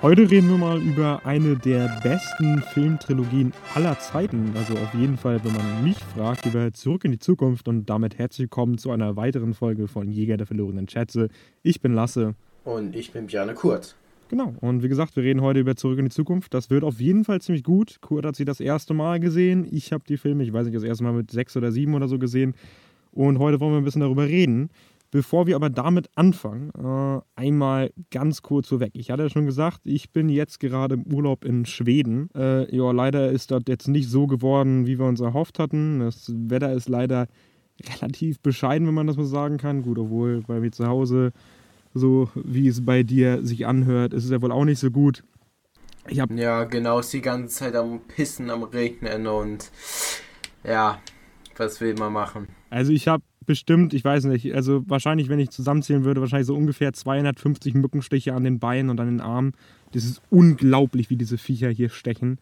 Heute reden wir mal über eine der besten Filmtrilogien aller Zeiten. Also auf jeden Fall, wenn man mich fragt, über Zurück in die Zukunft und damit herzlich willkommen zu einer weiteren Folge von Jäger der verlorenen Schätze. Ich bin Lasse. Und ich bin Bjarne Kurt. Genau, und wie gesagt, wir reden heute über Zurück in die Zukunft. Das wird auf jeden Fall ziemlich gut. Kurt hat sie das erste Mal gesehen. Ich habe die Filme, ich weiß nicht, das erste Mal mit sechs oder sieben oder so gesehen. Und heute wollen wir ein bisschen darüber reden. Bevor wir aber damit anfangen, äh, einmal ganz kurz vorweg. Ich hatte ja schon gesagt, ich bin jetzt gerade im Urlaub in Schweden. Äh, ja, leider ist das jetzt nicht so geworden, wie wir uns erhofft hatten. Das Wetter ist leider relativ bescheiden, wenn man das mal sagen kann. Gut, obwohl bei mir zu Hause, so wie es bei dir sich anhört, ist es ja wohl auch nicht so gut. Ich hab ja, genau, ist die ganze Zeit am Pissen, am Regnen und ja, was will man machen? Also ich habe bestimmt, ich weiß nicht, also wahrscheinlich, wenn ich zusammenzählen würde, wahrscheinlich so ungefähr 250 Mückenstiche an den Beinen und an den Armen. Das ist unglaublich, wie diese Viecher hier stechen.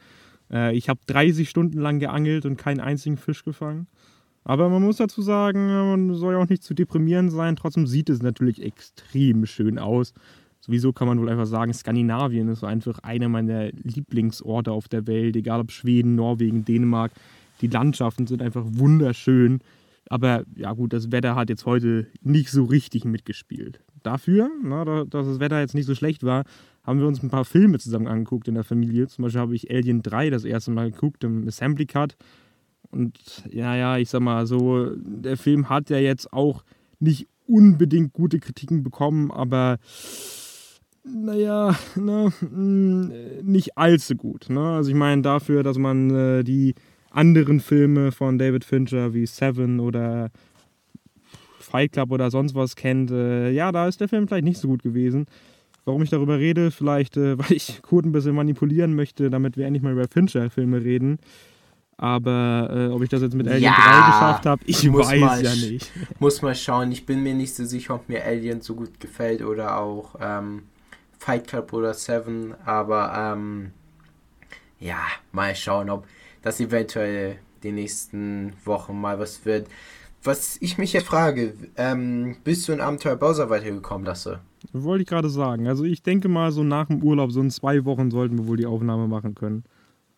Äh, ich habe 30 Stunden lang geangelt und keinen einzigen Fisch gefangen. Aber man muss dazu sagen, man soll ja auch nicht zu deprimierend sein. Trotzdem sieht es natürlich extrem schön aus. Sowieso kann man wohl einfach sagen, Skandinavien ist einfach einer meiner Lieblingsorte auf der Welt, egal ob Schweden, Norwegen, Dänemark. Die Landschaften sind einfach wunderschön. Aber ja gut, das Wetter hat jetzt heute nicht so richtig mitgespielt. Dafür, na, dass das Wetter jetzt nicht so schlecht war, haben wir uns ein paar Filme zusammen angeguckt in der Familie. Zum Beispiel habe ich Alien 3 das erste Mal geguckt im Assembly Cut. Und ja, ja, ich sag mal so, der Film hat ja jetzt auch nicht unbedingt gute Kritiken bekommen, aber naja, ne, mm, nicht allzu gut. Ne? Also ich meine dafür, dass man äh, die anderen Filme von David Fincher wie Seven oder Fight Club oder sonst was kennt, äh, ja, da ist der Film vielleicht nicht so gut gewesen. Warum ich darüber rede, vielleicht, äh, weil ich Kurt ein bisschen manipulieren möchte, damit wir endlich mal über Fincher-Filme reden. Aber äh, ob ich das jetzt mit Alien ja, 3 geschafft habe, ich weiß mal, ja nicht. Muss mal schauen. Ich bin mir nicht so sicher, ob mir Alien so gut gefällt oder auch ähm, Fight Club oder Seven. Aber ähm, ja, mal schauen, ob dass eventuell die nächsten Wochen mal was wird. Was ich mich jetzt frage, ähm, bist du in Abenteuer Bowser weitergekommen, Lasse? Wollte ich gerade sagen. Also ich denke mal, so nach dem Urlaub, so in zwei Wochen sollten wir wohl die Aufnahme machen können.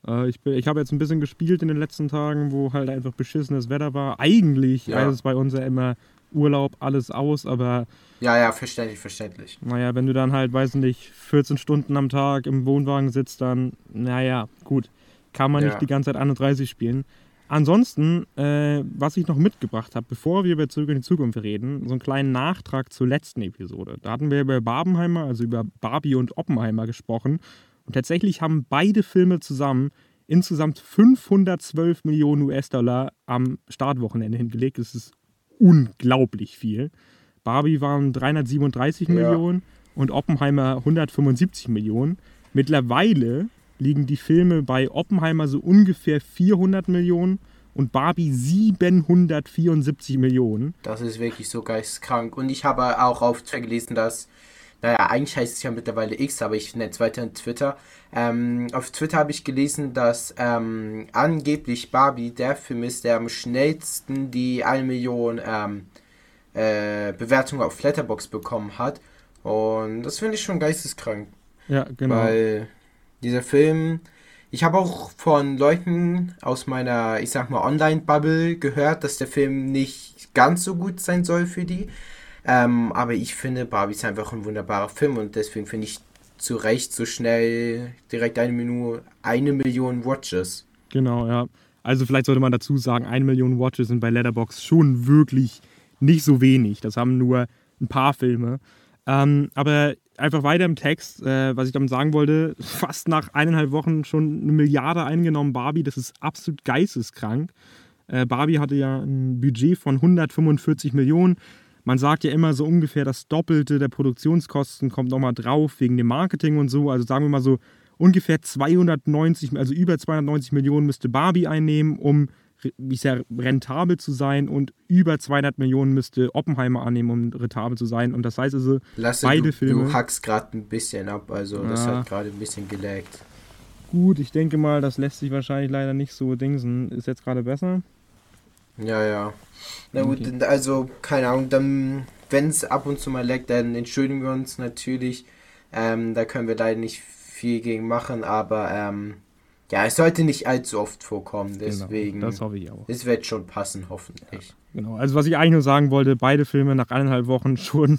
Äh, ich ich habe jetzt ein bisschen gespielt in den letzten Tagen, wo halt einfach beschissenes Wetter war. Eigentlich ja. ist bei uns ja immer Urlaub, alles aus, aber... Ja, ja, verständlich, verständlich. Naja, wenn du dann halt, weiß nicht, 14 Stunden am Tag im Wohnwagen sitzt, dann, naja, gut kann man ja. nicht die ganze Zeit 31 spielen. Ansonsten, äh, was ich noch mitgebracht habe, bevor wir über Zurück in die Zukunft reden, so einen kleinen Nachtrag zur letzten Episode. Da hatten wir über Barbenheimer, also über Barbie und Oppenheimer gesprochen. Und tatsächlich haben beide Filme zusammen insgesamt 512 Millionen US-Dollar am Startwochenende hingelegt. Das ist unglaublich viel. Barbie waren 337 ja. Millionen und Oppenheimer 175 Millionen. Mittlerweile liegen die Filme bei Oppenheimer so ungefähr 400 Millionen und Barbie 774 Millionen. Das ist wirklich so geisteskrank. Und ich habe auch auf Twitter gelesen, dass, naja, eigentlich heißt es ja mittlerweile X, aber ich nenne es weiter Twitter. Ähm, auf Twitter habe ich gelesen, dass ähm, angeblich Barbie der Film ist, der am schnellsten die 1 Million ähm, äh, Bewertungen auf Letterbox bekommen hat. Und das finde ich schon geisteskrank. Ja, genau. Weil dieser Film, ich habe auch von Leuten aus meiner, ich sag mal, Online-Bubble gehört, dass der Film nicht ganz so gut sein soll für die. Ähm, aber ich finde, Barbie ist einfach ein wunderbarer Film und deswegen finde ich zu Recht so schnell direkt eine, Minu eine Million Watches. Genau, ja. Also vielleicht sollte man dazu sagen, eine Million Watches sind bei Letterbox schon wirklich nicht so wenig. Das haben nur ein paar Filme. Ähm, aber einfach weiter im Text, äh, was ich damit sagen wollte, fast nach eineinhalb Wochen schon eine Milliarde eingenommen, Barbie, das ist absolut geisteskrank. Äh, Barbie hatte ja ein Budget von 145 Millionen. Man sagt ja immer so ungefähr das Doppelte der Produktionskosten kommt nochmal drauf wegen dem Marketing und so. Also sagen wir mal so ungefähr 290, also über 290 Millionen müsste Barbie einnehmen, um sehr rentabel zu sein und über 200 Millionen müsste Oppenheimer annehmen, um rentabel zu sein. Und das heißt also, Lasse, beide du, Filme. Du hackst gerade ein bisschen ab, also ja. das hat gerade ein bisschen gelaggt. Gut, ich denke mal, das lässt sich wahrscheinlich leider nicht so dingsen. Ist jetzt gerade besser? Ja, ja. Na gut, okay. also keine Ahnung, dann, wenn es ab und zu mal leckt, dann entschuldigen wir uns natürlich. Ähm, da können wir leider nicht viel gegen machen, aber ähm, ja, es sollte nicht allzu oft vorkommen, genau, deswegen. Genau, das hoffe ich auch. Es wird schon passen, hoffentlich. Ja, genau, also was ich eigentlich nur sagen wollte, beide Filme nach eineinhalb Wochen schon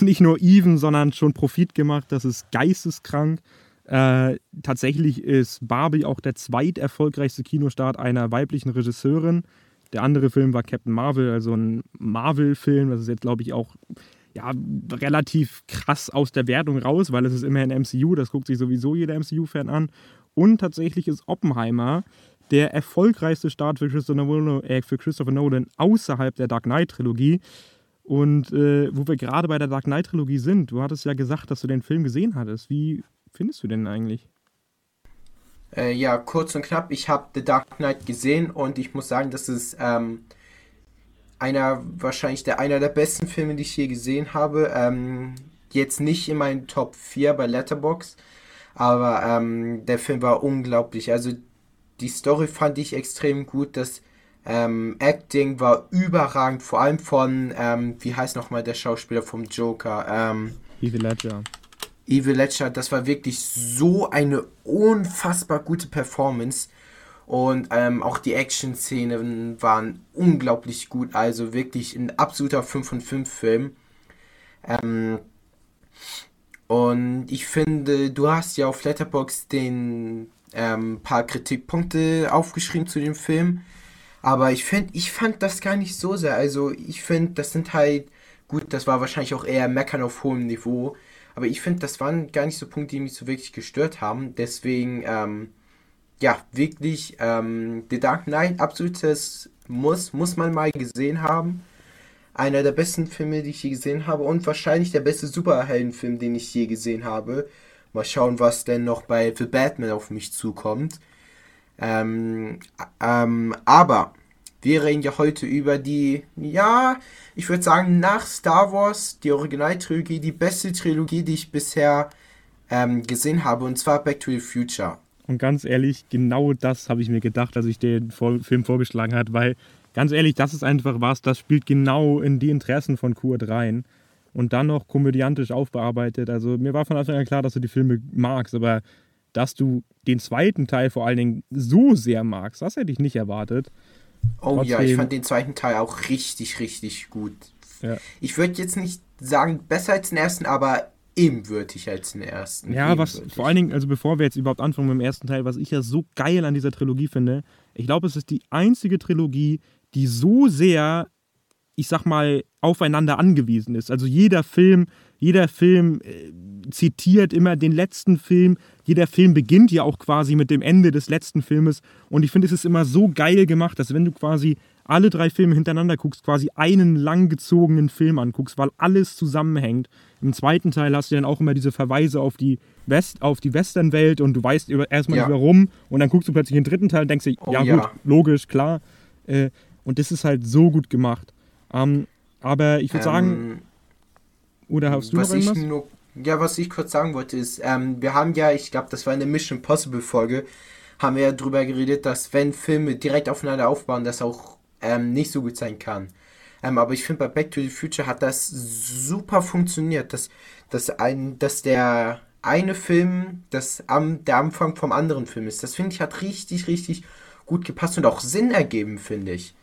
nicht nur even, sondern schon Profit gemacht, das ist geisteskrank. Äh, tatsächlich ist Barbie auch der zweiterfolgreichste Kinostart einer weiblichen Regisseurin. Der andere Film war Captain Marvel, also ein Marvel-Film. Das ist jetzt, glaube ich, auch ja, relativ krass aus der Wertung raus, weil es ist immerhin MCU, das guckt sich sowieso jeder MCU-Fan an. Und tatsächlich ist Oppenheimer der erfolgreichste Start für Christopher Nolan, äh, für Christopher Nolan außerhalb der Dark Knight-Trilogie. Und äh, wo wir gerade bei der Dark Knight-Trilogie sind, du hattest ja gesagt, dass du den Film gesehen hattest. Wie findest du den eigentlich? Äh, ja, kurz und knapp, ich habe The Dark Knight gesehen und ich muss sagen, das ist ähm, einer, wahrscheinlich der einer der besten Filme, die ich je gesehen habe. Ähm, jetzt nicht in meinen Top 4 bei Letterbox, aber ähm, der Film war unglaublich. Also die Story fand ich extrem gut. Das ähm, Acting war überragend, vor allem von, ähm, wie heißt nochmal der Schauspieler vom Joker? Ähm, Heath Ledger. Evil Ledger, das war wirklich so eine unfassbar gute Performance. Und ähm, auch die Action-Szenen waren unglaublich gut. Also wirklich ein absoluter 5 von 5 Film. Ähm, und ich finde, du hast ja auf Letterbox den ähm, paar Kritikpunkte aufgeschrieben zu dem Film. Aber ich finde, ich fand das gar nicht so sehr. Also ich finde, das sind halt, gut, das war wahrscheinlich auch eher Meckern auf hohem Niveau. Aber ich finde, das waren gar nicht so Punkte, die mich so wirklich gestört haben. Deswegen, ähm, ja, wirklich, ähm, The Dark Knight, absolutes Muss, muss man mal gesehen haben. Einer der besten Filme, die ich je gesehen habe und wahrscheinlich der beste Superheldenfilm, den ich je gesehen habe. Mal schauen, was denn noch bei The Batman auf mich zukommt. Ähm, ähm, aber wir reden ja heute über die, ja, ich würde sagen, nach Star Wars, die Originaltrilogie, die beste Trilogie, die ich bisher ähm, gesehen habe, und zwar Back to the Future. Und ganz ehrlich, genau das habe ich mir gedacht, als ich den Film vorgeschlagen habe, weil ganz ehrlich, das ist einfach was, das spielt genau in die Interessen von Kurt rein und dann noch komödiantisch aufbearbeitet. Also mir war von Anfang an klar, dass du die Filme magst, aber dass du den zweiten Teil vor allen Dingen so sehr magst, das hätte ich nicht erwartet. Oh Trotzdem, ja, ich fand den zweiten Teil auch richtig, richtig gut. Ja. Ich würde jetzt nicht sagen besser als den ersten, aber ebenwürdig als den ersten. Ja, was vor allen Dingen, also bevor wir jetzt überhaupt anfangen mit dem ersten Teil, was ich ja so geil an dieser Trilogie finde, ich glaube, es ist die einzige Trilogie, die so sehr, ich sag mal, aufeinander angewiesen ist. Also jeder Film, jeder Film äh, zitiert immer den letzten Film. Jeder Film beginnt ja auch quasi mit dem Ende des letzten Filmes. Und ich finde, es ist immer so geil gemacht, dass wenn du quasi alle drei Filme hintereinander guckst, quasi einen langgezogenen Film anguckst, weil alles zusammenhängt. Im zweiten Teil hast du dann auch immer diese Verweise auf die West, auf die Westernwelt und du weißt erstmal ja. nicht warum und dann guckst du plötzlich den dritten Teil und denkst dir, oh, ja, ja, gut, logisch, klar. Äh, und das ist halt so gut gemacht. Ähm, aber ich würde ähm, sagen, oder hast du was noch irgendwas? Ich nur ja, was ich kurz sagen wollte ist, ähm, wir haben ja, ich glaube, das war eine Mission Impossible Folge, haben wir ja drüber geredet, dass wenn Filme direkt aufeinander aufbauen, das auch ähm, nicht so gut sein kann. Ähm, aber ich finde, bei Back to the Future hat das super funktioniert, dass, dass, ein, dass der eine Film das am, der Anfang vom anderen Film ist. Das finde ich hat richtig, richtig gut gepasst und auch Sinn ergeben, finde ich.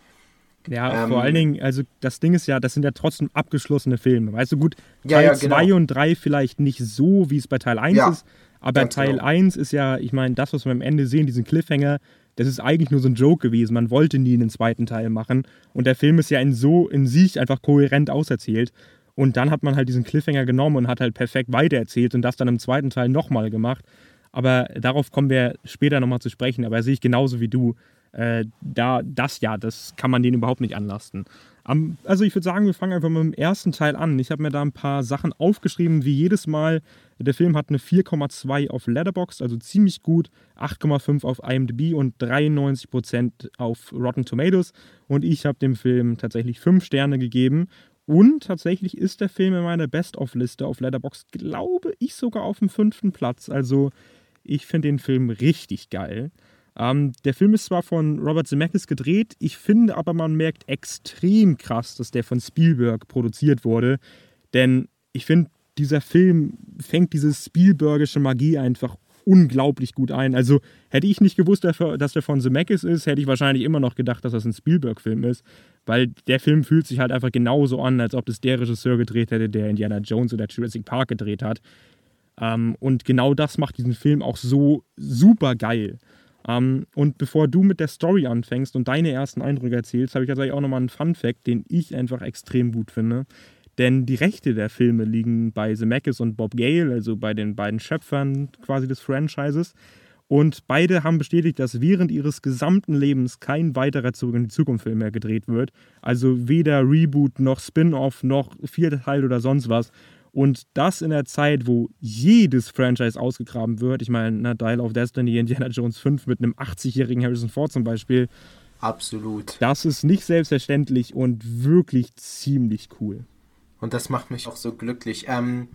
Ja, ähm, vor allen Dingen, also das Ding ist ja, das sind ja trotzdem abgeschlossene Filme. Weißt du, gut, Teil 2 ja, genau. und 3 vielleicht nicht so, wie es bei Teil 1 ja, ist, aber Teil genau. 1 ist ja, ich meine, das, was wir am Ende sehen, diesen Cliffhanger, das ist eigentlich nur so ein Joke gewesen. Man wollte nie einen zweiten Teil machen und der Film ist ja in so in sich einfach kohärent auserzählt. Und dann hat man halt diesen Cliffhanger genommen und hat halt perfekt weitererzählt und das dann im zweiten Teil nochmal gemacht. Aber darauf kommen wir später nochmal zu sprechen. Aber sehe ich genauso wie du äh, da, das ja, das kann man denen überhaupt nicht anlasten. Um, also ich würde sagen, wir fangen einfach mit dem ersten Teil an. Ich habe mir da ein paar Sachen aufgeschrieben, wie jedes Mal. Der Film hat eine 4,2 auf Letterboxd, also ziemlich gut, 8,5 auf IMDb und 93% auf Rotten Tomatoes. Und ich habe dem Film tatsächlich 5 Sterne gegeben. Und tatsächlich ist der Film in meiner Best-of-Liste auf Letterboxd, glaube ich, sogar auf dem fünften Platz. Also ich finde den Film richtig geil. Ähm, der Film ist zwar von Robert Zemeckis gedreht, ich finde aber, man merkt extrem krass, dass der von Spielberg produziert wurde. Denn ich finde, dieser Film fängt diese Spielbergische Magie einfach unglaublich gut ein. Also hätte ich nicht gewusst, dass der von Zemeckis ist, hätte ich wahrscheinlich immer noch gedacht, dass das ein Spielberg-Film ist, weil der Film fühlt sich halt einfach genauso an, als ob das der Regisseur gedreht hätte, der Indiana Jones oder Jurassic Park gedreht hat. Ähm, und genau das macht diesen Film auch so super geil. Ähm, und bevor du mit der Story anfängst und deine ersten Eindrücke erzählst, habe ich tatsächlich auch nochmal einen Fun-Fact, den ich einfach extrem gut finde. Denn die Rechte der Filme liegen bei Zemeckis und Bob Gale, also bei den beiden Schöpfern quasi des Franchises. Und beide haben bestätigt, dass während ihres gesamten Lebens kein weiterer Zurück in die Zukunft Film mehr gedreht wird. Also weder Reboot noch Spin-off noch vierter Teil oder sonst was. Und das in der Zeit, wo jedes Franchise ausgegraben wird. Ich meine, na, Dial of Destiny, Indiana Jones 5 mit einem 80-jährigen Harrison Ford zum Beispiel. Absolut. Das ist nicht selbstverständlich und wirklich ziemlich cool. Und das macht mich auch so glücklich. Ähm,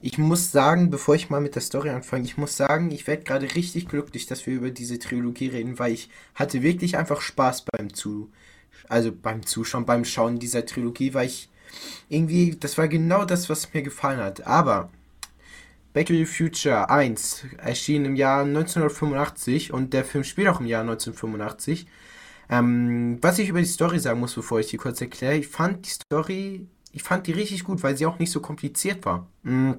ich muss sagen, bevor ich mal mit der Story anfange, ich muss sagen, ich werde gerade richtig glücklich, dass wir über diese Trilogie reden, weil ich hatte wirklich einfach Spaß beim Zu, also beim Zuschauen, beim Schauen dieser Trilogie, weil ich irgendwie, das war genau das, was mir gefallen hat. Aber Back to the Future 1 erschien im Jahr 1985 und der Film spielt auch im Jahr 1985. Ähm, was ich über die Story sagen muss, bevor ich die kurz erkläre, ich fand die Story ich fand die richtig gut, weil sie auch nicht so kompliziert war. Mhm.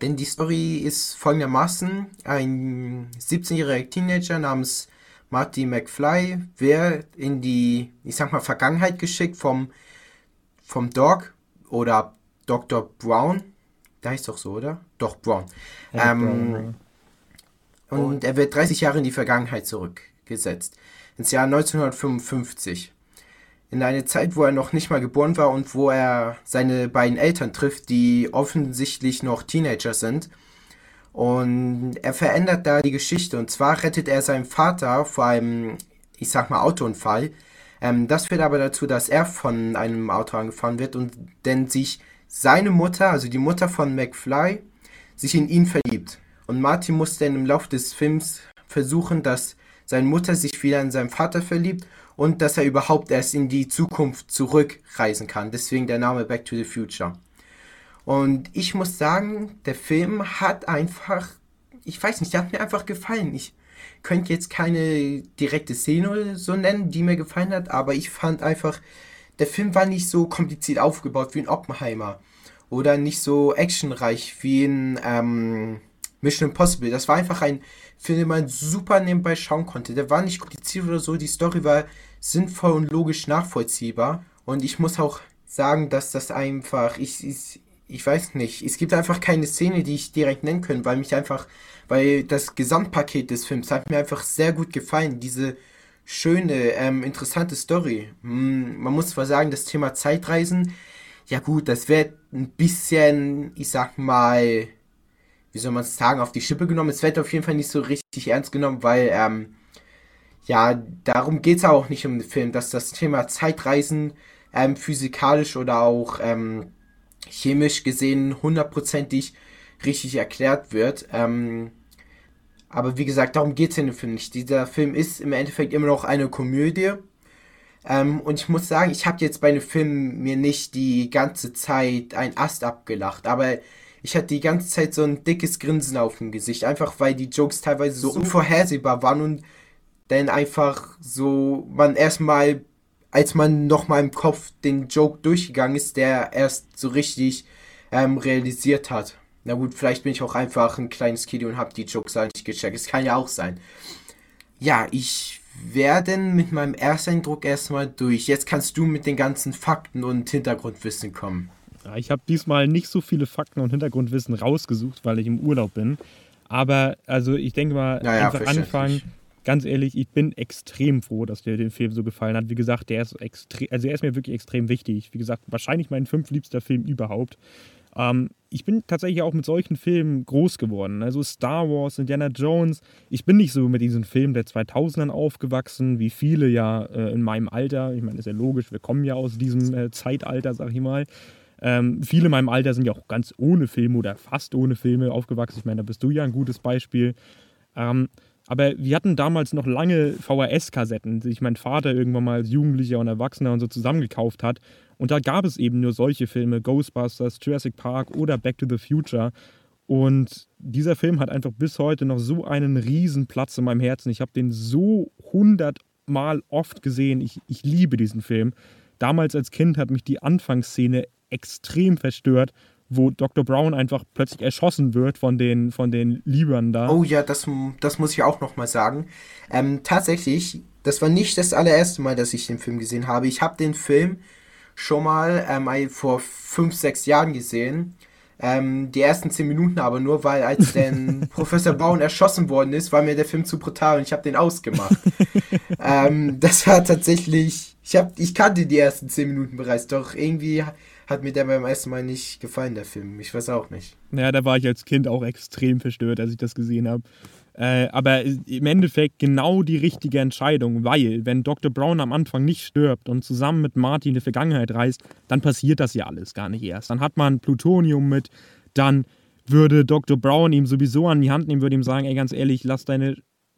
Denn die Story ist folgendermaßen: Ein 17-jähriger Teenager namens Marty McFly wird in die, ich sag mal, Vergangenheit geschickt vom, vom Doc oder Dr. Brown. Da heißt doch so, oder? Doch, Brown. Ja, ähm, Brown. Und er wird 30 Jahre in die Vergangenheit zurückgesetzt. Ins Jahr 1955 in eine Zeit, wo er noch nicht mal geboren war und wo er seine beiden Eltern trifft, die offensichtlich noch Teenager sind. Und er verändert da die Geschichte. Und zwar rettet er seinen Vater vor einem, ich sag mal, Autounfall. Ähm, das führt aber dazu, dass er von einem Auto angefahren wird und denn sich seine Mutter, also die Mutter von McFly, sich in ihn verliebt. Und Martin muss dann im Laufe des Films versuchen, dass seine Mutter sich wieder in seinen Vater verliebt und dass er überhaupt erst in die Zukunft zurückreisen kann. Deswegen der Name Back to the Future. Und ich muss sagen, der Film hat einfach, ich weiß nicht, der hat mir einfach gefallen. Ich könnte jetzt keine direkte Szene so nennen, die mir gefallen hat, aber ich fand einfach, der Film war nicht so kompliziert aufgebaut wie in Oppenheimer oder nicht so actionreich wie in ähm, Mission Impossible. Das war einfach ein Film, den man super nebenbei schauen konnte. Der war nicht kompliziert oder so. Die Story war sinnvoll und logisch nachvollziehbar. Und ich muss auch sagen, dass das einfach, ich, ich, ich weiß nicht, es gibt einfach keine Szene, die ich direkt nennen kann, weil mich einfach, weil das Gesamtpaket des Films hat mir einfach sehr gut gefallen. Diese schöne, ähm, interessante Story. Hm, man muss zwar sagen, das Thema Zeitreisen, ja gut, das wird ein bisschen, ich sag mal, wie soll man es sagen, auf die Schippe genommen. Es wird auf jeden Fall nicht so richtig ernst genommen, weil, ähm, ja, darum geht es auch nicht um den Film, dass das Thema Zeitreisen ähm, physikalisch oder auch ähm, chemisch gesehen hundertprozentig richtig erklärt wird. Ähm, aber wie gesagt, darum geht es in dem Film nicht. Dieser Film ist im Endeffekt immer noch eine Komödie. Ähm, und ich muss sagen, ich habe jetzt bei dem Film mir nicht die ganze Zeit ein Ast abgelacht, aber ich hatte die ganze Zeit so ein dickes Grinsen auf dem Gesicht, einfach weil die Jokes teilweise so, so unvorhersehbar waren und dann einfach so man erstmal, als man nochmal im Kopf den Joke durchgegangen ist, der erst so richtig ähm, realisiert hat. Na gut, vielleicht bin ich auch einfach ein kleines Kind und habe die Jokes nicht gecheckt. Es kann ja auch sein. Ja, ich werde mit meinem Ersteindruck erstmal durch. Jetzt kannst du mit den ganzen Fakten und Hintergrundwissen kommen. Ja, ich habe diesmal nicht so viele Fakten und Hintergrundwissen rausgesucht, weil ich im Urlaub bin. Aber also ich denke mal, naja, einfach anfangen. Ganz ehrlich, ich bin extrem froh, dass dir den Film so gefallen hat. Wie gesagt, der ist extrem, also er ist mir wirklich extrem wichtig. Wie gesagt, wahrscheinlich mein fünftliebster Film überhaupt. Ähm, ich bin tatsächlich auch mit solchen Filmen groß geworden. Also Star Wars, Indiana Jones. Ich bin nicht so mit diesen Filmen der 2000ern aufgewachsen, wie viele ja äh, in meinem Alter. Ich meine, ist ja logisch, wir kommen ja aus diesem äh, Zeitalter, sag ich mal. Ähm, viele in meinem Alter sind ja auch ganz ohne Filme oder fast ohne Filme aufgewachsen. Ich meine, da bist du ja ein gutes Beispiel. Ähm, Aber wir hatten damals noch lange VHS-Kassetten, die sich mein Vater irgendwann mal als Jugendlicher und Erwachsener und so zusammengekauft hat. Und da gab es eben nur solche Filme, Ghostbusters, Jurassic Park oder Back to the Future. Und dieser Film hat einfach bis heute noch so einen riesen Platz in meinem Herzen. Ich habe den so hundertmal oft gesehen. Ich, ich liebe diesen Film. Damals als Kind hat mich die Anfangsszene extrem verstört, wo Dr. Brown einfach plötzlich erschossen wird von den, von den Liebern da. Oh ja, das, das muss ich auch nochmal sagen. Ähm, tatsächlich, das war nicht das allererste Mal, dass ich den Film gesehen habe. Ich habe den Film schon mal ähm, vor fünf, sechs Jahren gesehen. Ähm, die ersten zehn Minuten aber nur, weil als denn Professor Braun erschossen worden ist, war mir der Film zu brutal und ich habe den ausgemacht. ähm, das war tatsächlich, ich, hab, ich kannte die ersten zehn Minuten bereits, doch irgendwie hat mir der beim ersten Mal nicht gefallen, der Film. Ich weiß auch nicht. Ja, da war ich als Kind auch extrem verstört, als ich das gesehen habe. Äh, aber im Endeffekt genau die richtige Entscheidung, weil wenn Dr. Brown am Anfang nicht stirbt und zusammen mit Marty in die Vergangenheit reist, dann passiert das ja alles gar nicht erst. Dann hat man Plutonium mit, dann würde Dr. Brown ihm sowieso an die Hand nehmen, würde ihm sagen, ey, ganz ehrlich, lass deine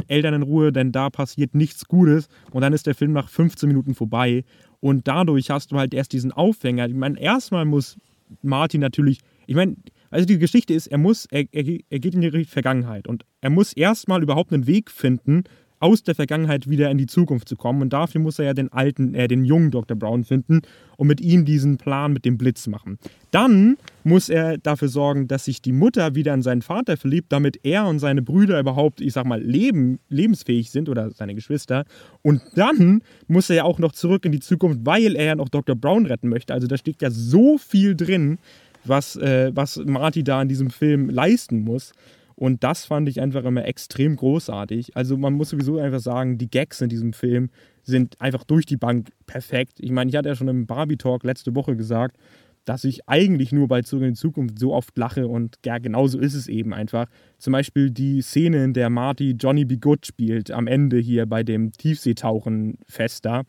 Eltern in Ruhe, denn da passiert nichts Gutes. Und dann ist der Film nach 15 Minuten vorbei. Und dadurch hast du halt erst diesen Aufhänger. Ich meine, erstmal muss Martin natürlich, ich meine, also die Geschichte ist, er muss, er, er, er geht in die Vergangenheit und er muss erstmal überhaupt einen Weg finden, aus der Vergangenheit wieder in die Zukunft zu kommen. Und dafür muss er ja den alten, äh, den jungen Dr. Brown finden und mit ihm diesen Plan mit dem Blitz machen. Dann muss er dafür sorgen, dass sich die Mutter wieder in seinen Vater verliebt, damit er und seine Brüder überhaupt, ich sag mal, leben, lebensfähig sind oder seine Geschwister. Und dann muss er ja auch noch zurück in die Zukunft, weil er ja noch Dr. Brown retten möchte. Also da steckt ja so viel drin, was, äh, was Marty da in diesem Film leisten muss. Und das fand ich einfach immer extrem großartig. Also man muss sowieso einfach sagen, die Gags in diesem Film sind einfach durch die Bank perfekt. Ich meine, ich hatte ja schon im Barbie-Talk letzte Woche gesagt, dass ich eigentlich nur bei Zurück in die Zukunft so oft lache und ja, genauso ist es eben einfach. Zum Beispiel die Szene, in der Marty Johnny B. Good spielt, am Ende hier bei dem Tiefseetauchen-Fest da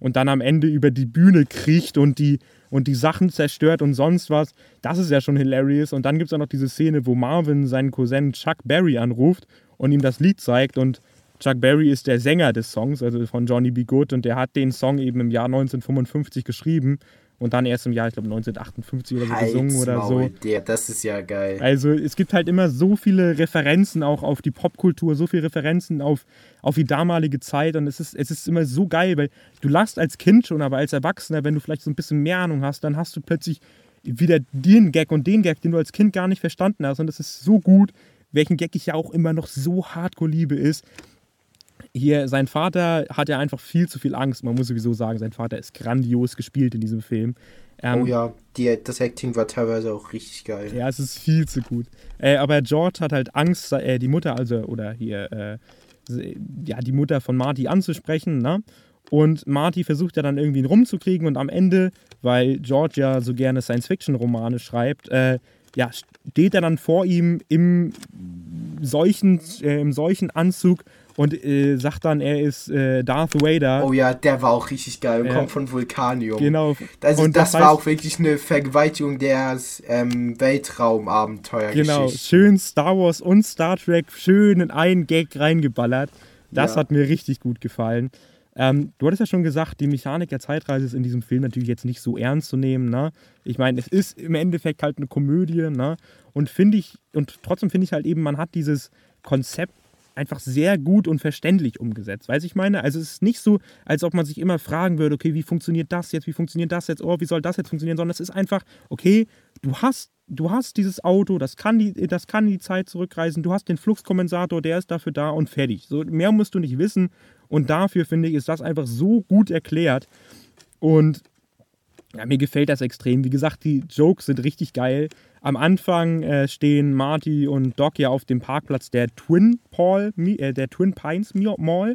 und dann am Ende über die Bühne kriecht und die und die Sachen zerstört und sonst was. Das ist ja schon hilarious. Und dann gibt es auch noch diese Szene, wo Marvin seinen Cousin Chuck Berry anruft und ihm das Lied zeigt. Und Chuck Berry ist der Sänger des Songs, also von Johnny B. Good. Und der hat den Song eben im Jahr 1955 geschrieben und dann erst im Jahr, ich glaube 1958 oder so Halt's gesungen oder Maul, so. Der, das ist ja geil. Also es gibt halt immer so viele Referenzen auch auf die Popkultur, so viele Referenzen auf, auf die damalige Zeit und es ist, es ist immer so geil, weil du lachst als Kind schon, aber als Erwachsener, wenn du vielleicht so ein bisschen mehr Ahnung hast, dann hast du plötzlich wieder den Gag und den Gag, den du als Kind gar nicht verstanden hast und das ist so gut, welchen Gag ich ja auch immer noch so hardcore liebe ist, hier, sein Vater hat ja einfach viel zu viel Angst. Man muss sowieso sagen, sein Vater ist grandios gespielt in diesem Film. Ähm, oh ja, die, das Acting war teilweise auch richtig geil. Ja, es ist viel zu gut. Äh, aber George hat halt Angst, äh, die Mutter, also, oder hier, äh, ja, die Mutter von Marty anzusprechen, ne? Und Marty versucht ja dann irgendwie ihn rumzukriegen und am Ende, weil George ja so gerne Science-Fiction-Romane schreibt, äh, ja, steht er dann vor ihm im solchen, äh, im solchen Anzug und äh, sagt dann, er ist äh, Darth Vader. Oh ja, der war auch richtig geil und ja. kommt von Vulkanium. Genau. Also und das, das war auch wirklich eine Vergewaltigung der ähm, Weltraumabenteuer. Genau, schön Star Wars und Star Trek schön in einen Gag reingeballert. Das ja. hat mir richtig gut gefallen. Ähm, du hattest ja schon gesagt, die Mechanik der Zeitreise ist in diesem Film natürlich jetzt nicht so ernst zu nehmen. Ne? Ich meine, es ist im Endeffekt halt eine Komödie. Ne? Und finde ich, und trotzdem finde ich halt eben, man hat dieses Konzept einfach sehr gut und verständlich umgesetzt. Weiß ich meine? Also es ist nicht so, als ob man sich immer fragen würde, okay, wie funktioniert das jetzt, wie funktioniert das jetzt, oh, wie soll das jetzt funktionieren, sondern es ist einfach, okay, du hast, du hast dieses Auto, das kann die, das kann die Zeit zurückreisen, du hast den Fluxkompensator, der ist dafür da und fertig. So, mehr musst du nicht wissen und dafür, finde ich, ist das einfach so gut erklärt und ja, mir gefällt das extrem. Wie gesagt, die Jokes sind richtig geil. Am Anfang äh, stehen Marty und Doc ja auf dem Parkplatz der Twin, Paul, äh, der Twin Pines Mall.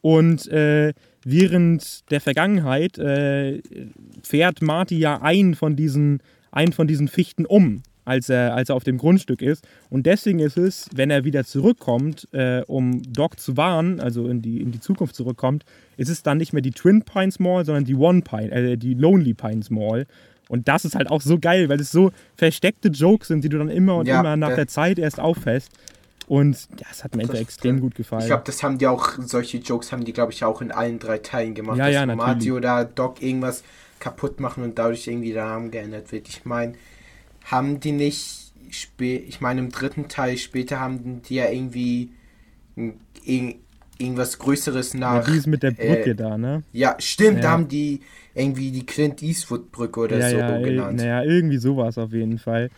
Und äh, während der Vergangenheit äh, fährt Marty ja einen von diesen, einen von diesen Fichten um, als er, als er auf dem Grundstück ist. Und deswegen ist es, wenn er wieder zurückkommt, äh, um Doc zu warnen, also in die, in die Zukunft zurückkommt, ist es dann nicht mehr die Twin Pines Mall, sondern die One Pine, äh, die Lonely Pines Mall. Und das ist halt auch so geil, weil es so versteckte Jokes sind, die du dann immer und ja, immer nach der Zeit erst auffällst. Und ja, es hat mir einfach extrem gut gefallen. Ich glaube, das haben die auch, solche Jokes haben die, glaube ich, auch in allen drei Teilen gemacht. Ja, ja, dass Marty oder Doc irgendwas kaputt machen und dadurch irgendwie der Name geändert wird. Ich meine, haben die nicht, ich meine, im dritten Teil später haben die ja irgendwie irgendwas Größeres nach. Ja, die ist mit der Brücke äh, da, ne? Ja, stimmt, ja. da haben die irgendwie die Clint Eastwood Brücke oder ja, so ja, genannt. Naja, irgendwie sowas auf jeden Fall.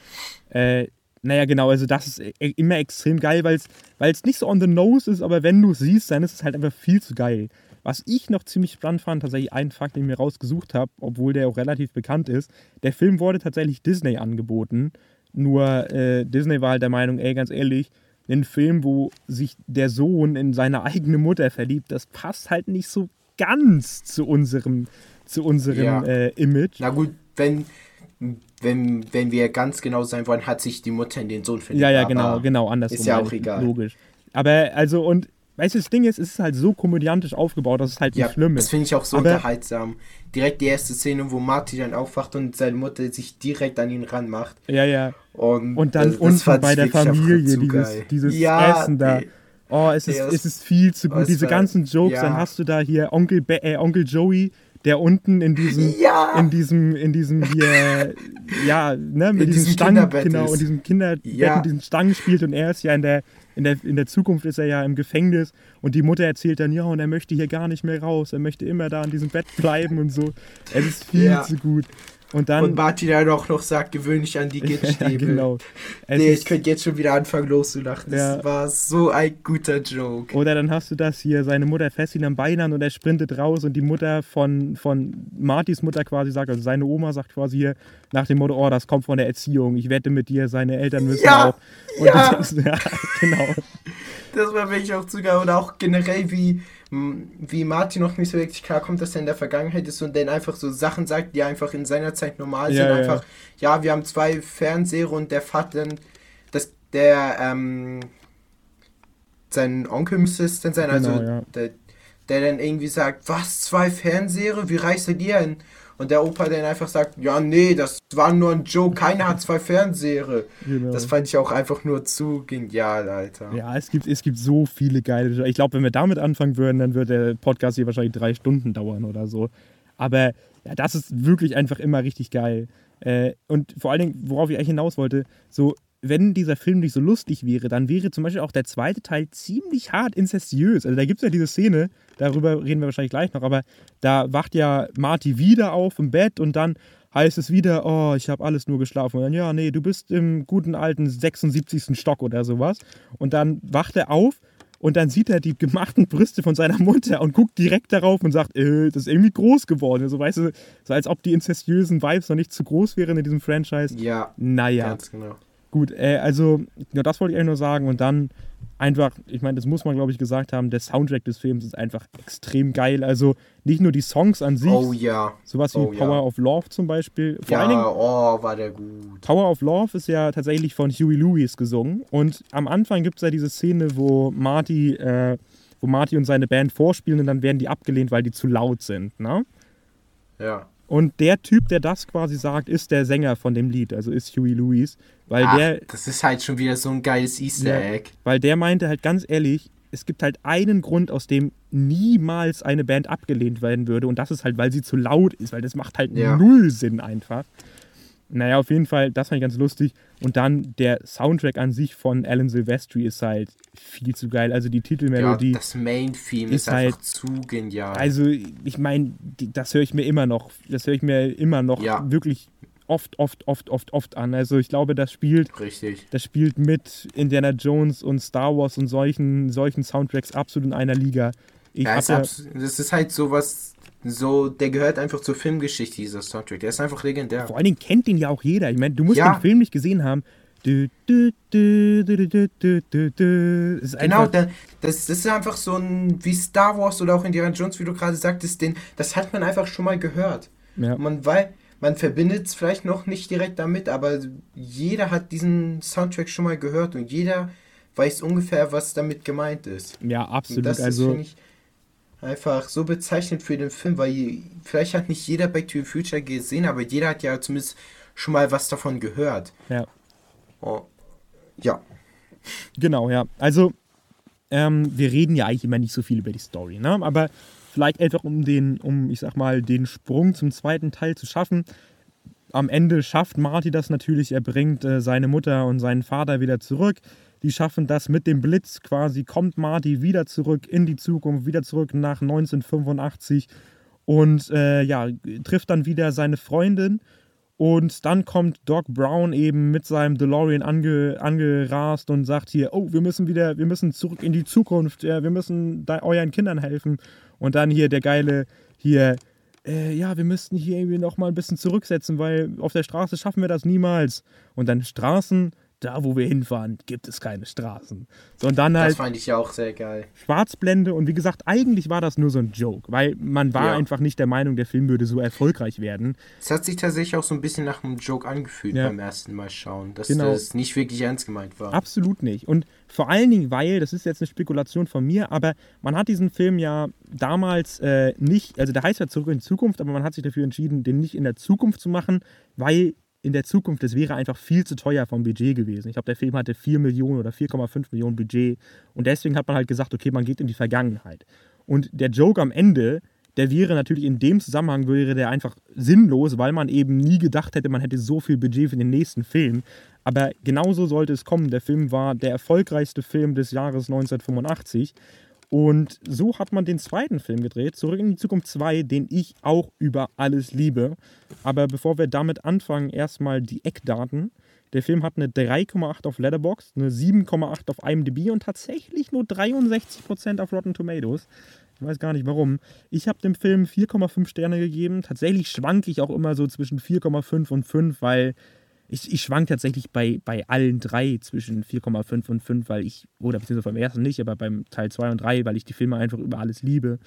Äh, naja, genau, also das ist e-, immer extrem geil, weil es nicht so on the nose ist, aber wenn du es siehst, dann ist es halt einfach viel zu geil. Was ich noch ziemlich spannend fand, tatsächlich ein Fakt, den ich mir rausgesucht habe, obwohl der auch relativ bekannt ist, der Film wurde tatsächlich Disney angeboten. Nur äh, Disney war halt der Meinung, ey, ganz ehrlich, ein Film, wo sich der Sohn in seine eigene Mutter verliebt, das passt halt nicht so ganz zu unserem, zu unserem ja. äh, Image. Na gut, wenn, wenn, wenn wir ganz genau sein wollen, hat sich die Mutter in den Sohn verliebt. Ja, ja, genau, genau, andersrum. Ist ja auch egal. Logisch. Aber also, und weißt du, das Ding ist, es ist halt so komödiantisch aufgebaut, dass es halt ja, nicht schlimm ist. Das finde ich auch so Aber unterhaltsam. Direkt die erste Szene, wo Marty dann aufwacht und seine Mutter sich direkt an ihn ranmacht. Ja, ja. Und, und dann das, das unten bei der Familie, dieses, dieses ja, Essen da. Ey. Oh, es ist, ey, es ist viel zu gut. Diese ganzen Jokes, ja. dann hast du da hier Onkel, Be äh, Onkel Joey, der unten in diesem, ja. in diesem, in diesem hier, ja, ne, mit in diesen Stangen, genau, in diesem Kinderbett, ja. diesen Stangen spielt und er ist ja in der, in der, in der Zukunft ist er ja im Gefängnis und die Mutter erzählt dann, ja, und er möchte hier gar nicht mehr raus, er möchte immer da in diesem Bett bleiben und so. Es ist viel ja. zu gut. Und dann. Und Martin dann auch noch sagt, gewöhnlich an die Gittstäbe. ja, genau. Es nee, ich könnte jetzt schon wieder anfangen loszulachen. Das ja. war so ein guter Joke. Oder dann hast du das hier, seine Mutter fest ihn am Bein an und er sprintet raus und die Mutter von, von Martys Mutter quasi sagt, also seine Oma sagt quasi hier nach dem Motto, oh, das kommt von der Erziehung, ich wette mit dir, seine Eltern müssen ja, auch. Und ja. Denkst, ja, genau. Das war wirklich auch sogar, oder auch generell wie wie Martin noch nicht so wirklich klar kommt, dass er in der Vergangenheit ist und dann einfach so Sachen sagt, die einfach in seiner Zeit normal sind. Ja, einfach, ja. ja, wir haben zwei Fernseher und der Vater, dass der, ähm, sein Onkel müsste es dann sein, also genau, ja. der, der dann irgendwie sagt, was, zwei Fernseher, wie reich seid ihr denn? Und der Opa dann einfach sagt, ja, nee, das war nur ein Joke, keiner hat zwei Fernseher. Genau. Das fand ich auch einfach nur zu genial, Alter. Ja, es gibt, es gibt so viele geile Ich glaube, wenn wir damit anfangen würden, dann würde der Podcast hier wahrscheinlich drei Stunden dauern oder so. Aber ja, das ist wirklich einfach immer richtig geil. Äh, und vor allen Dingen, worauf ich eigentlich hinaus wollte, so wenn dieser Film nicht so lustig wäre, dann wäre zum Beispiel auch der zweite Teil ziemlich hart inzestiös. Also da gibt es ja diese Szene, darüber reden wir wahrscheinlich gleich noch, aber da wacht ja Marty wieder auf im Bett und dann heißt es wieder, oh, ich habe alles nur geschlafen. Und dann, ja, nee, du bist im guten alten 76. Stock oder sowas. Und dann wacht er auf und dann sieht er die gemachten Brüste von seiner Mutter und guckt direkt darauf und sagt, äh, das ist irgendwie groß geworden. So, also, weißt du, so als ob die inzestiösen Vibes noch nicht zu groß wären in diesem Franchise. Ja. Naja. Ganz genau. Gut, äh, also, ja, das wollte ich eigentlich nur sagen. Und dann einfach, ich meine, das muss man, glaube ich, gesagt haben, der Soundtrack des Films ist einfach extrem geil. Also nicht nur die Songs an sich. Oh ja. Sowas wie oh, Power ja. of Love zum Beispiel. Vor ja, allen Dingen, oh, war der gut. Power of Love ist ja tatsächlich von Huey Lewis gesungen. Und am Anfang gibt es ja diese Szene, wo Marty, äh, wo Marty und seine Band vorspielen und dann werden die abgelehnt, weil die zu laut sind, ne? Ja. Und der Typ, der das quasi sagt, ist der Sänger von dem Lied, also ist Huey Lewis. Weil Ach, der. Das ist halt schon wieder so ein geiles Easter ja, Egg. Weil der meinte halt ganz ehrlich, es gibt halt einen Grund, aus dem niemals eine Band abgelehnt werden würde. Und das ist halt, weil sie zu laut ist, weil das macht halt ja. null Sinn einfach. Naja, auf jeden Fall, das fand ich ganz lustig. Und dann der Soundtrack an sich von Alan Silvestri ist halt viel zu geil. Also die Titelmelodie. Ja, das Main-Theme ist, ist einfach halt, zu genial. Also, ich meine, das höre ich mir immer noch. Das höre ich mir immer noch ja. wirklich oft, oft, oft, oft, oft an. Also ich glaube, das spielt, Richtig. das spielt mit Indiana Jones und Star Wars und solchen, solchen Soundtracks absolut in einer Liga. Ich ja, ist ja, das ist halt sowas, so, der gehört einfach zur Filmgeschichte, dieser Soundtrack. Der ist einfach legendär. Vor allen Dingen kennt ihn ja auch jeder. Ich meine, du musst ja. den Film nicht gesehen haben. Du, du, du, genau, das, das ist einfach so ein, wie Star Wars oder auch Indiana Jones, wie du gerade sagtest, den, das hat man einfach schon mal gehört. Ja. Man, weil, man verbindet es vielleicht noch nicht direkt damit, aber jeder hat diesen Soundtrack schon mal gehört und jeder weiß ungefähr, was damit gemeint ist. Ja, absolut. Und das also, ist, ich, einfach so bezeichnend für den Film, weil vielleicht hat nicht jeder Back to the Future gesehen, aber jeder hat ja zumindest schon mal was davon gehört. Ja. Oh, ja. Genau, ja. Also, ähm, wir reden ja eigentlich immer nicht so viel über die Story, ne? Aber vielleicht einfach um den, um, ich sag mal, den Sprung zum zweiten Teil zu schaffen. Am Ende schafft Marty das natürlich, er bringt äh, seine Mutter und seinen Vater wieder zurück. Die schaffen das mit dem Blitz quasi, kommt Marty wieder zurück in die Zukunft, wieder zurück nach 1985 und äh, ja, trifft dann wieder seine Freundin und dann kommt Doc Brown eben mit seinem DeLorean ange, angerast und sagt hier, oh, wir müssen wieder, wir müssen zurück in die Zukunft, ja, wir müssen euren Kindern helfen. Und dann hier der geile, hier, äh, ja, wir müssten hier irgendwie nochmal ein bisschen zurücksetzen, weil auf der Straße schaffen wir das niemals. Und dann Straßen da wo wir hinfahren, gibt es keine Straßen. So, und dann halt das fand ich ja auch sehr geil. Schwarzblende und wie gesagt, eigentlich war das nur so ein Joke, weil man war ja. einfach nicht der Meinung, der Film würde so erfolgreich werden. Es hat sich tatsächlich auch so ein bisschen nach einem Joke angefühlt ja. beim ersten Mal schauen, dass genau. das nicht wirklich ernst gemeint war. Absolut nicht. Und vor allen Dingen, weil, das ist jetzt eine Spekulation von mir, aber man hat diesen Film ja damals äh, nicht, also der heißt ja zurück in die Zukunft, aber man hat sich dafür entschieden, den nicht in der Zukunft zu machen, weil in der Zukunft, das wäre einfach viel zu teuer vom Budget gewesen. Ich glaube, der Film hatte 4 Millionen oder 4,5 Millionen Budget. Und deswegen hat man halt gesagt, okay, man geht in die Vergangenheit. Und der Joke am Ende, der wäre natürlich in dem Zusammenhang, wäre der einfach sinnlos, weil man eben nie gedacht hätte, man hätte so viel Budget für den nächsten Film. Aber genauso sollte es kommen. Der Film war der erfolgreichste Film des Jahres 1985. Und so hat man den zweiten Film gedreht, Zurück in die Zukunft 2, den ich auch über alles liebe. Aber bevor wir damit anfangen, erstmal die Eckdaten. Der Film hat eine 3,8 auf Letterboxd, eine 7,8 auf IMDb und tatsächlich nur 63% auf Rotten Tomatoes. Ich weiß gar nicht warum. Ich habe dem Film 4,5 Sterne gegeben. Tatsächlich schwanke ich auch immer so zwischen 4,5 und 5, weil ich, ich schwank tatsächlich bei, bei allen drei zwischen 4,5 und 5, weil ich, oder beziehungsweise beim ersten nicht, aber beim Teil 2 und 3, weil ich die Filme einfach über alles liebe.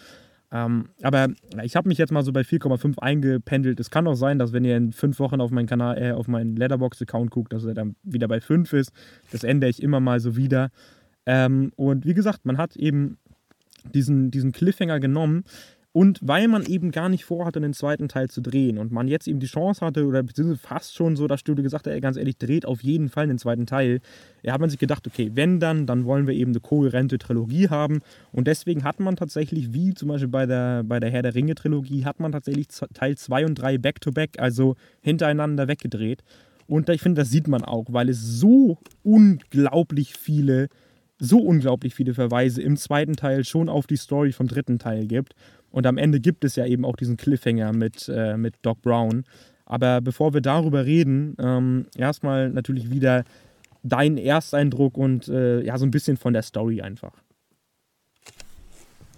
Ähm, aber ich habe mich jetzt mal so bei 4,5 eingependelt. Es kann auch sein, dass wenn ihr in fünf Wochen auf meinen Kanal, äh, auf meinen Letterbox-Account guckt, dass er dann wieder bei 5 ist. Das ändere ich immer mal so wieder. Ähm, und wie gesagt, man hat eben diesen, diesen Cliffhanger genommen, und weil man eben gar nicht vorhatte, den zweiten Teil zu drehen und man jetzt eben die Chance hatte, oder beziehungsweise fast schon so das Studio gesagt hat, ey, ganz ehrlich, dreht auf jeden Fall den zweiten Teil, ja, hat man sich gedacht, okay, wenn dann, dann wollen wir eben eine kohärente Trilogie haben. Und deswegen hat man tatsächlich, wie zum Beispiel bei der, bei der Herr der Ringe-Trilogie, hat man tatsächlich Teil 2 und 3 back-to-back, also hintereinander weggedreht. Und ich finde, das sieht man auch, weil es so unglaublich viele, so unglaublich viele Verweise im zweiten Teil schon auf die Story vom dritten Teil gibt. Und am Ende gibt es ja eben auch diesen Cliffhanger mit, äh, mit Doc Brown. Aber bevor wir darüber reden, ähm, erstmal natürlich wieder dein Ersteindruck und äh, ja, so ein bisschen von der Story einfach.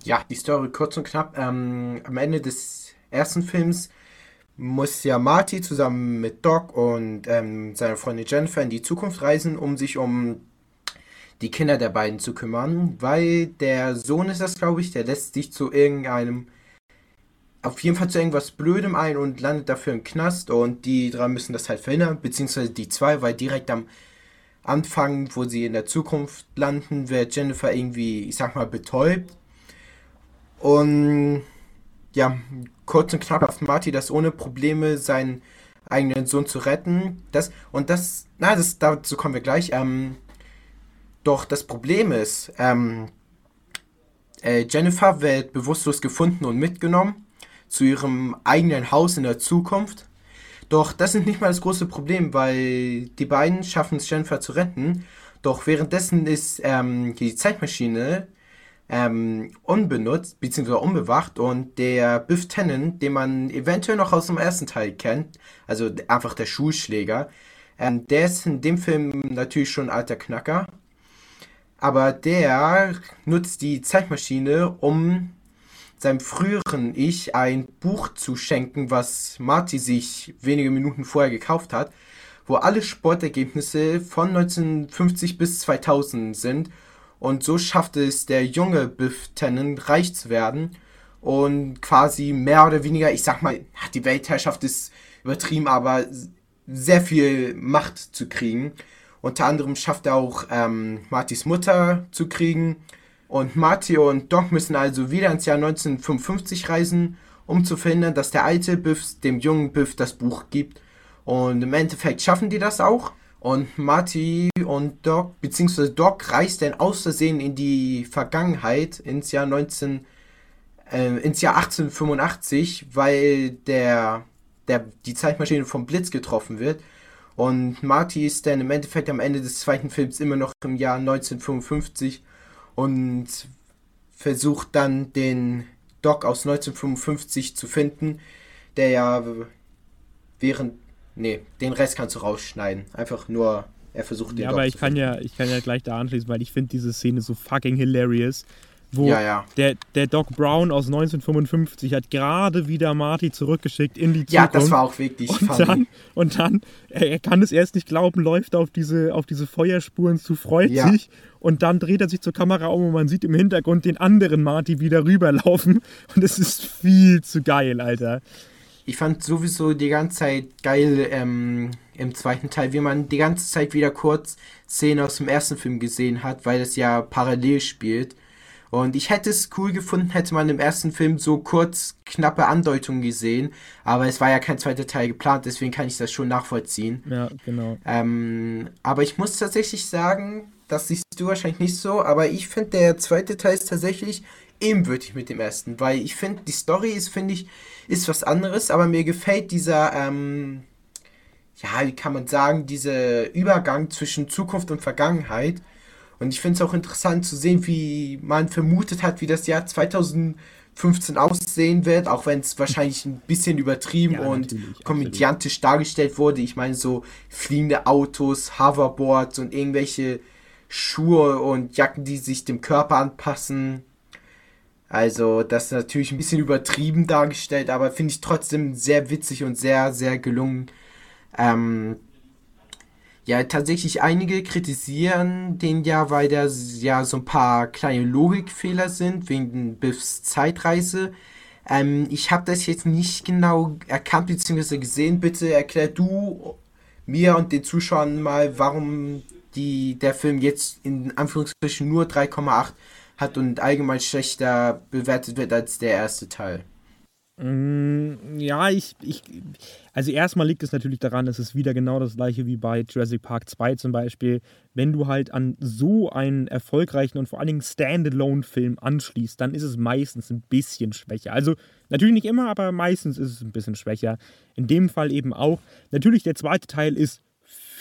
Ja, die Story kurz und knapp. Ähm, am Ende des ersten Films muss ja Marty zusammen mit Doc und ähm, seiner Freundin Jennifer in die Zukunft reisen, um sich um die Kinder der beiden zu kümmern, weil der Sohn ist das, glaube ich, der lässt sich zu irgendeinem, auf jeden Fall zu irgendwas Blödem ein und landet dafür im Knast und die drei müssen das halt verhindern, beziehungsweise die zwei, weil direkt am Anfang, wo sie in der Zukunft landen, wird Jennifer irgendwie, ich sag mal, betäubt. Und ja, kurz und knapp schafft Marty das ohne Probleme, seinen eigenen Sohn zu retten. Das, und das, na, das, dazu kommen wir gleich. Ähm, doch das Problem ist, ähm, äh, Jennifer wird bewusstlos gefunden und mitgenommen zu ihrem eigenen Haus in der Zukunft. Doch das ist nicht mal das große Problem, weil die beiden schaffen es, Jennifer zu retten. Doch währenddessen ist ähm, die Zeitmaschine ähm, unbenutzt bzw. unbewacht und der Biff Tannen, den man eventuell noch aus dem ersten Teil kennt, also einfach der Schulschläger, ähm, der ist in dem Film natürlich schon ein alter Knacker aber der nutzt die Zeitmaschine, um seinem früheren Ich ein Buch zu schenken, was Marty sich wenige Minuten vorher gekauft hat, wo alle Sportergebnisse von 1950 bis 2000 sind. Und so schafft es der junge Biff Tannen, reich zu werden und quasi mehr oder weniger, ich sag mal, die Weltherrschaft ist übertrieben, aber sehr viel Macht zu kriegen. Unter anderem schafft er auch ähm, Martys Mutter zu kriegen. Und Marty und Doc müssen also wieder ins Jahr 1955 reisen, um zu verhindern, dass der alte Biff dem jungen Biff das Buch gibt. Und im Endeffekt schaffen die das auch. Und Marty und Doc, beziehungsweise Doc reist dann aus Versehen in die Vergangenheit, ins Jahr 19, äh, ins Jahr 1885, weil der, der, die Zeitmaschine vom Blitz getroffen wird. Und Marty ist dann im Endeffekt am Ende des zweiten Films immer noch im Jahr 1955 und versucht dann den Doc aus 1955 zu finden, der ja während. Nee, den Rest kannst du rausschneiden. Einfach nur, er versucht den Ja, Doc aber ich kann ja, ich kann ja gleich da anschließen, weil ich finde diese Szene so fucking hilarious wo ja, ja. Der, der Doc Brown aus 1955 hat gerade wieder Marty zurückgeschickt in die Zukunft. Ja, das war auch wirklich und funny. Dann, und dann, er, er, kann es erst nicht glauben, läuft auf diese, auf diese Feuerspuren zu, freut ja. sich und dann dreht er sich zur Kamera um und man sieht im Hintergrund den anderen Marty wieder rüberlaufen und es ist viel zu geil, Alter. Ich fand sowieso die ganze Zeit geil ähm, im zweiten Teil, wie man die ganze Zeit wieder kurz Szenen aus dem ersten Film gesehen hat, weil es ja parallel spielt und ich hätte es cool gefunden, hätte man im ersten Film so kurz knappe Andeutungen gesehen. Aber es war ja kein zweiter Teil geplant, deswegen kann ich das schon nachvollziehen. Ja, genau. Ähm, aber ich muss tatsächlich sagen, das siehst du wahrscheinlich nicht so, aber ich finde, der zweite Teil ist tatsächlich ebenwürdig mit dem ersten, weil ich finde, die Story ist, finde ich, ist was anderes, aber mir gefällt dieser, ähm, ja, wie kann man sagen, dieser Übergang zwischen Zukunft und Vergangenheit und ich finde es auch interessant zu sehen, wie man vermutet hat, wie das Jahr 2015 aussehen wird, auch wenn es wahrscheinlich ein bisschen übertrieben ja, und komödiantisch absolut. dargestellt wurde. Ich meine, so fliegende Autos, Hoverboards und irgendwelche Schuhe und Jacken, die sich dem Körper anpassen. Also, das ist natürlich ein bisschen übertrieben dargestellt, aber finde ich trotzdem sehr witzig und sehr, sehr gelungen. Ähm, ja, tatsächlich einige kritisieren den ja, weil da ja so ein paar kleine Logikfehler sind, wegen Biffs Zeitreise. Ähm, ich habe das jetzt nicht genau erkannt bzw. gesehen. Bitte erklär du mir und den Zuschauern mal, warum die, der Film jetzt in Anführungsstrichen nur 3,8 hat und allgemein schlechter bewertet wird als der erste Teil. Mm, ja, ich, ich, also erstmal liegt es natürlich daran, es ist wieder genau das gleiche wie bei Jurassic Park 2 zum Beispiel. Wenn du halt an so einen erfolgreichen und vor allen Dingen Standalone-Film anschließt, dann ist es meistens ein bisschen schwächer. Also natürlich nicht immer, aber meistens ist es ein bisschen schwächer. In dem Fall eben auch. Natürlich, der zweite Teil ist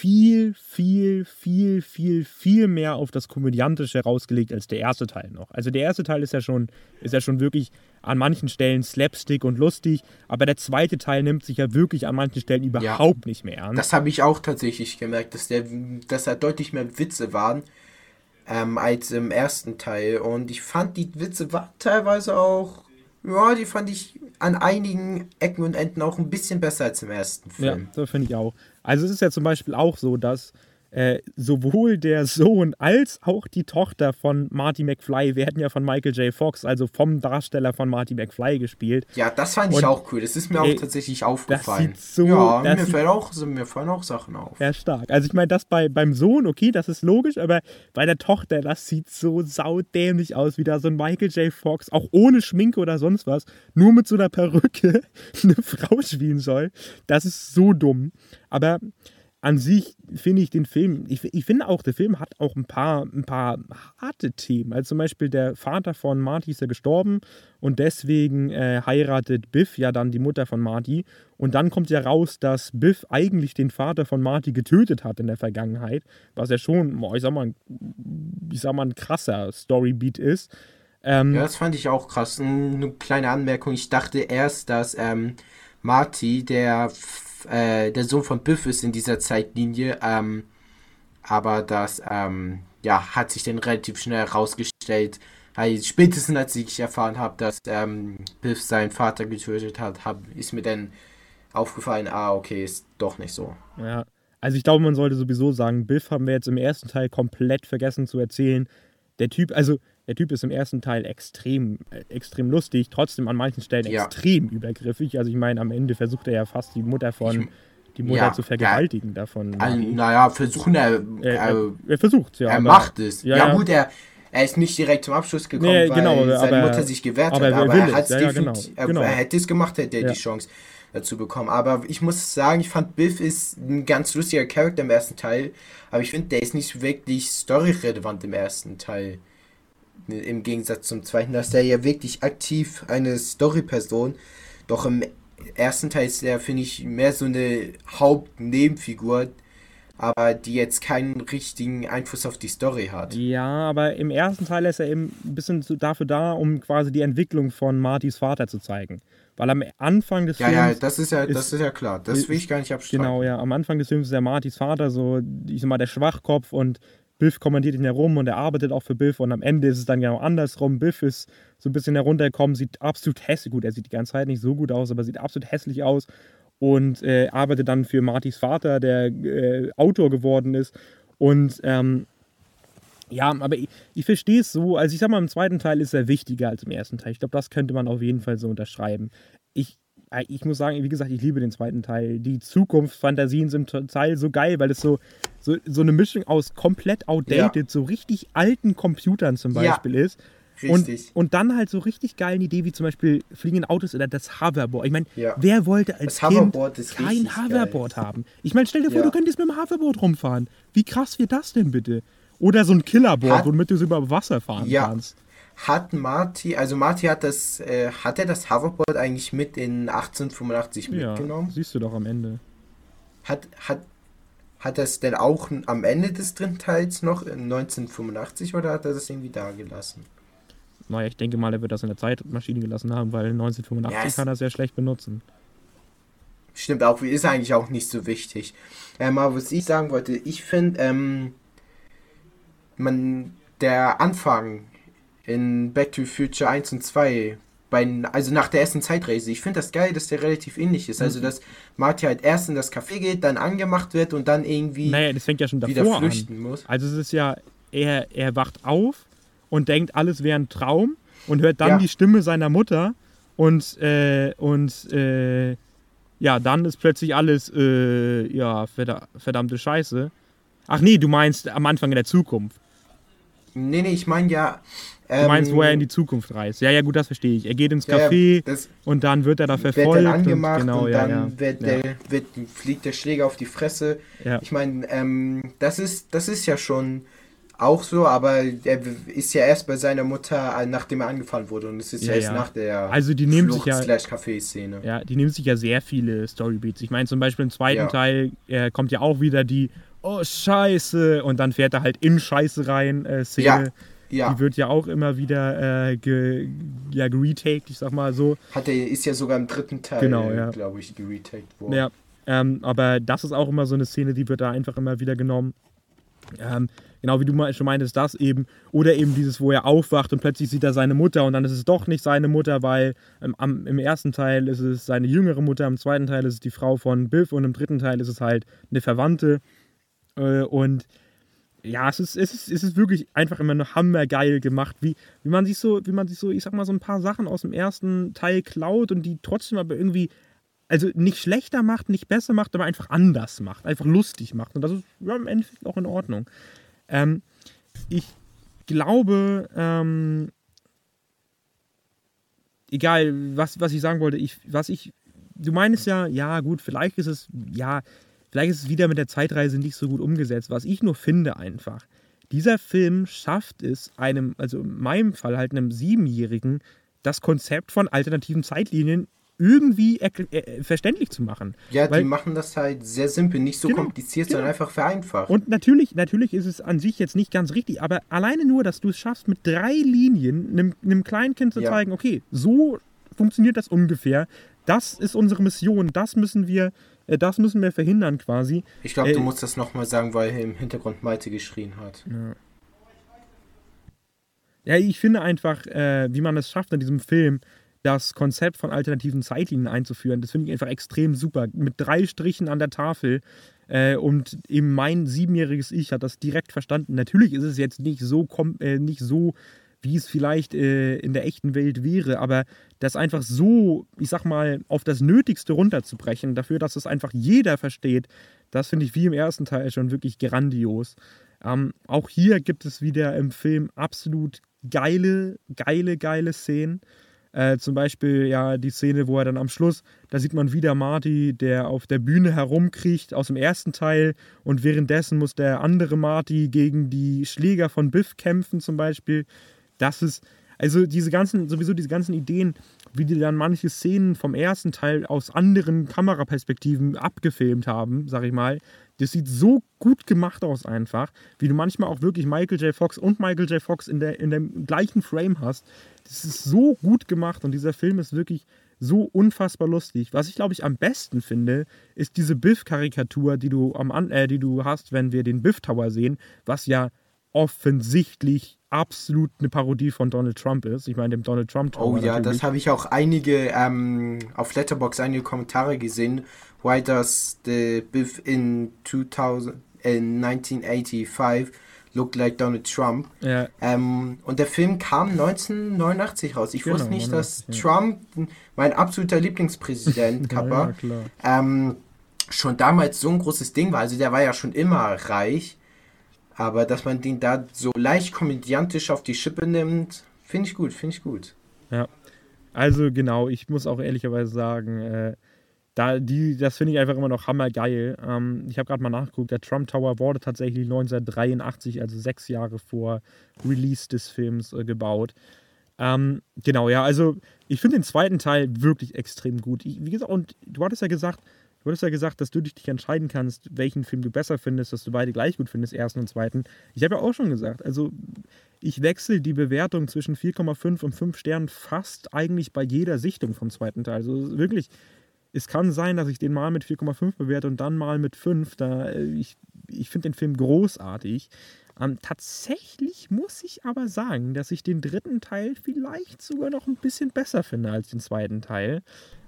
viel, viel, viel, viel, viel mehr auf das Komödiantische rausgelegt als der erste Teil noch. Also der erste Teil ist ja schon, ist ja schon wirklich an manchen Stellen slapstick und lustig, aber der zweite Teil nimmt sich ja wirklich an manchen Stellen überhaupt ja, nicht mehr an. Das habe ich auch tatsächlich gemerkt, dass, der, dass da deutlich mehr Witze waren ähm, als im ersten Teil. Und ich fand, die Witze waren teilweise auch, ja, die fand ich an einigen Ecken und Enden auch ein bisschen besser als im ersten Film. Ja, das finde ich auch. Also es ist ja zum Beispiel auch so, dass äh, sowohl der Sohn als auch die Tochter von Marty McFly werden ja von Michael J. Fox, also vom Darsteller von Marty McFly gespielt. Ja, das fand ich auch cool. Das ist mir auch tatsächlich aufgefallen. So, ja, mir, fällt auch, mir fallen auch Sachen auf. Ja, stark. Also ich meine, das bei, beim Sohn, okay, das ist logisch, aber bei der Tochter, das sieht so saudämlich aus, wie da so ein Michael J. Fox, auch ohne Schminke oder sonst was, nur mit so einer Perücke eine Frau spielen soll. Das ist so dumm. Aber an sich finde ich den Film, ich, ich finde auch, der Film hat auch ein paar, ein paar harte Themen. Also zum Beispiel der Vater von Marty ist ja gestorben und deswegen äh, heiratet Biff ja dann die Mutter von Marty. Und dann kommt ja raus, dass Biff eigentlich den Vater von Marty getötet hat in der Vergangenheit, was ja schon, ich sag mal, ich sag mal ein krasser Storybeat ist. Ähm, ja, das fand ich auch krass. Eine kleine Anmerkung, ich dachte erst, dass ähm, Marty, der äh, der Sohn von Biff ist in dieser Zeitlinie, ähm, aber das ähm, ja, hat sich dann relativ schnell herausgestellt. Also spätestens als ich erfahren habe, dass ähm, Biff seinen Vater getötet hat, hab, ist mir dann aufgefallen, ah, okay, ist doch nicht so. Ja, also ich glaube, man sollte sowieso sagen, Biff haben wir jetzt im ersten Teil komplett vergessen zu erzählen. Der Typ, also der Typ ist im ersten Teil extrem, äh, extrem lustig, trotzdem an manchen Stellen ja. extrem übergriffig. Also ich meine, am Ende versucht er ja fast die Mutter von, die Mutter ja, zu vergewaltigen ja, davon. Also, naja, versuchen er, er, er, er versucht ja. Er macht es. Ja, gut, er, er ist nicht direkt zum Abschluss gekommen, nee, genau, weil seine aber, Mutter sich gewehrt aber hat, aber er, es ja, genau, genau. er, hätte es gemacht, hätte er die Chance. dazu bekommen. Aber ich muss sagen, ich fand Biff ist ein ganz lustiger Charakter im ersten Teil, aber ich finde, der ist nicht wirklich storyrelevant im ersten Teil. Im Gegensatz zum zweiten, dass der ja wirklich aktiv eine Story-Person, doch im ersten Teil ist der, finde ich, mehr so eine Hauptnebenfigur, aber die jetzt keinen richtigen Einfluss auf die Story hat. Ja, aber im ersten Teil ist er eben ein bisschen dafür da, um quasi die Entwicklung von Martys Vater zu zeigen. Weil am Anfang des ja, Films. Ja, das ist ja, ist, das ist ja klar. Das will ich gar nicht abstreiten. Genau, ja. Am Anfang des Films ist der Martys Vater so, ich sag mal, der Schwachkopf und Biff kommandiert ihn herum und er arbeitet auch für Biff und am Ende ist es dann genau andersrum. Biff ist so ein bisschen heruntergekommen, sieht absolut hässlich gut. Er sieht die ganze Zeit nicht so gut aus, aber sieht absolut hässlich aus und äh, arbeitet dann für Martys Vater, der äh, Autor geworden ist. Und ähm, ja, aber ich, ich verstehe es so. Also ich sag mal, im zweiten Teil ist er wichtiger als im ersten Teil. Ich glaube, das könnte man auf jeden Fall so unterschreiben. Ich, ich muss sagen, wie gesagt, ich liebe den zweiten Teil. Die Zukunftsfantasien sind zum Teil so geil, weil es so, so, so eine Mischung aus komplett outdated, ja. so richtig alten Computern zum Beispiel ja. ist Richtig. Und, und dann halt so richtig geilen Idee, wie zum Beispiel fliegende Autos oder das Hoverboard. Ich meine, ja. wer wollte als das Kind kein Hoverboard geil. haben? Ich meine, stell dir vor, du könntest mit dem Hoverboard rumfahren. Wie krass wird das denn bitte? Oder so ein Killerboard, womit du so über Wasser fahren ja. Hat Marty, also Marty hat das, äh, hat er das Hoverboard eigentlich mit in 1885 mitgenommen? Ja, siehst du doch am Ende. Hat, hat, hat er es denn auch am Ende des dritten Teils noch in 1985 oder hat er das irgendwie da gelassen? Naja, ich denke mal, er wird das in der Zeitmaschine gelassen haben, weil 1985 yes. kann er sehr schlecht benutzen. Stimmt auch, ist eigentlich auch nicht so wichtig. Ähm, aber was ich sagen wollte, ich finde, ähm, man, der Anfang in Back to Future 1 und 2, bei, also nach der ersten Zeitreise, ich finde das geil, dass der relativ ähnlich ist. Also, mhm. dass Marty halt erst in das Café geht, dann angemacht wird und dann irgendwie naja, das fängt ja schon wieder flüchten an. muss. Also, es ist ja, er, er wacht auf und denkt, alles wäre ein Traum und hört dann ja. die Stimme seiner Mutter und, äh, und äh, ja, dann ist plötzlich alles, äh, ja, verdammte Scheiße. Ach nee, du meinst am Anfang in der Zukunft. Nee, nee, ich meine ja. Ähm, du meinst, wo er in die Zukunft reist. Ja, ja, gut, das verstehe ich. Er geht ins Café ja, und dann wird er da verfolgt. Wird dann angemacht und, genau, und dann ja, Wird der, wird, fliegt der Schläger auf die Fresse. Ich meine, ähm, das, ist, das ist ja schon auch so, aber er ist ja erst bei seiner Mutter, äh, nachdem er angefallen wurde. Und es ist ja, ja erst nach der also die nehmen sich ja, Café-Szene. Ja, die nehmen sich ja sehr viele Storybeats. Ich meine, zum Beispiel im zweiten ja. Teil äh, kommt ja auch wieder die Oh, Scheiße! Und dann fährt er halt in Scheiße rein äh, Szene. Ja. Ja. Die wird ja auch immer wieder äh, ge, ja, geretaked, ich sag mal so. Hat er, ist ja sogar im dritten Teil, genau, ja. glaube ich, geretaked worden. Ja, ähm, aber das ist auch immer so eine Szene, die wird da einfach immer wieder genommen. Ähm, Genau wie du schon meintest, das eben. Oder eben dieses, wo er aufwacht und plötzlich sieht er seine Mutter und dann ist es doch nicht seine Mutter, weil im, am, im ersten Teil ist es seine jüngere Mutter, im zweiten Teil ist es die Frau von Biff und im dritten Teil ist es halt eine Verwandte. Äh, und ja, es ist, es, ist, es ist wirklich einfach immer nur hammergeil gemacht, wie, wie man sich so, wie man sich so, ich sag mal, so ein paar Sachen aus dem ersten Teil klaut und die trotzdem aber irgendwie, also nicht schlechter macht, nicht besser macht, aber einfach anders macht, einfach lustig macht. Und das ist ja, im Endeffekt auch in Ordnung. Ähm, ich glaube, ähm, egal, was, was ich sagen wollte, ich, was ich, du meinst ja, ja, gut, vielleicht ist es, ja, vielleicht ist es wieder mit der Zeitreise nicht so gut umgesetzt. Was ich nur finde einfach, dieser Film schafft es einem, also in meinem Fall halt einem Siebenjährigen, das Konzept von alternativen Zeitlinien irgendwie äh, verständlich zu machen. Ja, Weil, die machen das halt sehr simpel, nicht so genau, kompliziert, genau. sondern einfach vereinfacht. Und natürlich, natürlich ist es an sich jetzt nicht ganz richtig, aber alleine nur, dass du es schaffst, mit drei Linien einem, einem kleinen Kind zu ja. zeigen, okay, so funktioniert das ungefähr. Das ist unsere Mission, das müssen wir, äh, das müssen wir verhindern quasi. Ich glaube, äh, du musst das nochmal sagen, weil im Hintergrund Malte geschrien hat. Ja. Ja, ich finde einfach, äh, wie man es schafft in diesem Film, das Konzept von alternativen Zeitlinien einzuführen. Das finde ich einfach extrem super. Mit drei Strichen an der Tafel. Äh, und eben mein siebenjähriges Ich hat das direkt verstanden. Natürlich ist es jetzt nicht so, äh, nicht so wie es vielleicht äh, in der echten Welt wäre, aber das einfach so, ich sag mal, auf das Nötigste runterzubrechen, dafür, dass es einfach jeder versteht, das finde ich wie im ersten Teil schon wirklich grandios. Ähm, auch hier gibt es wieder im Film absolut geile, geile, geile Szenen. Äh, zum Beispiel ja die Szene, wo er dann am Schluss, da sieht man wieder Marty, der auf der Bühne herumkriecht aus dem ersten Teil und währenddessen muss der andere Marty gegen die Schläger von Biff kämpfen zum Beispiel. Das ist, also diese ganzen, sowieso diese ganzen Ideen, wie die dann manche Szenen vom ersten Teil aus anderen Kameraperspektiven abgefilmt haben, sag ich mal. Das sieht so gut gemacht aus einfach, wie du manchmal auch wirklich Michael J. Fox und Michael J. Fox in, der, in dem gleichen Frame hast. Das ist so gut gemacht und dieser Film ist wirklich so unfassbar lustig. Was ich glaube ich am besten finde, ist diese Biff-Karikatur, die du äh, die du hast, wenn wir den Biff Tower sehen, was ja offensichtlich absolut eine Parodie von Donald Trump ist. Ich meine, dem Donald Trump. Oh ja, natürlich. das habe ich auch einige ähm, auf Letterbox einige Kommentare gesehen, why does the Biff in 2000 in 1985 look like Donald Trump? Ja. Ähm, und der Film kam 1989 raus. Ich genau, wusste nicht, dass ja. Trump mein absoluter Lieblingspräsident Kappa, ja, ähm, schon damals so ein großes Ding war. Also der war ja schon immer reich. Aber dass man den da so leicht komödiantisch auf die Schippe nimmt, finde ich gut, finde ich gut. Ja. Also genau, ich muss auch ehrlicherweise sagen, äh, da, die, das finde ich einfach immer noch hammergeil. Ähm, ich habe gerade mal nachgeguckt, der Trump Tower wurde tatsächlich 1983, also sechs Jahre vor Release des Films, äh, gebaut. Ähm, genau, ja, also ich finde den zweiten Teil wirklich extrem gut. Ich, wie gesagt, und du hattest ja gesagt, Du hattest ja gesagt, dass du dich entscheiden kannst, welchen Film du besser findest, dass du beide gleich gut findest, ersten und zweiten. Ich habe ja auch schon gesagt, also ich wechsle die Bewertung zwischen 4,5 und 5 Sternen fast eigentlich bei jeder Sichtung vom zweiten Teil. Also wirklich, es kann sein, dass ich den mal mit 4,5 bewerte und dann mal mit 5. Da, äh, ich ich finde den Film großartig. Ähm, tatsächlich muss ich aber sagen, dass ich den dritten Teil vielleicht sogar noch ein bisschen besser finde als den zweiten Teil.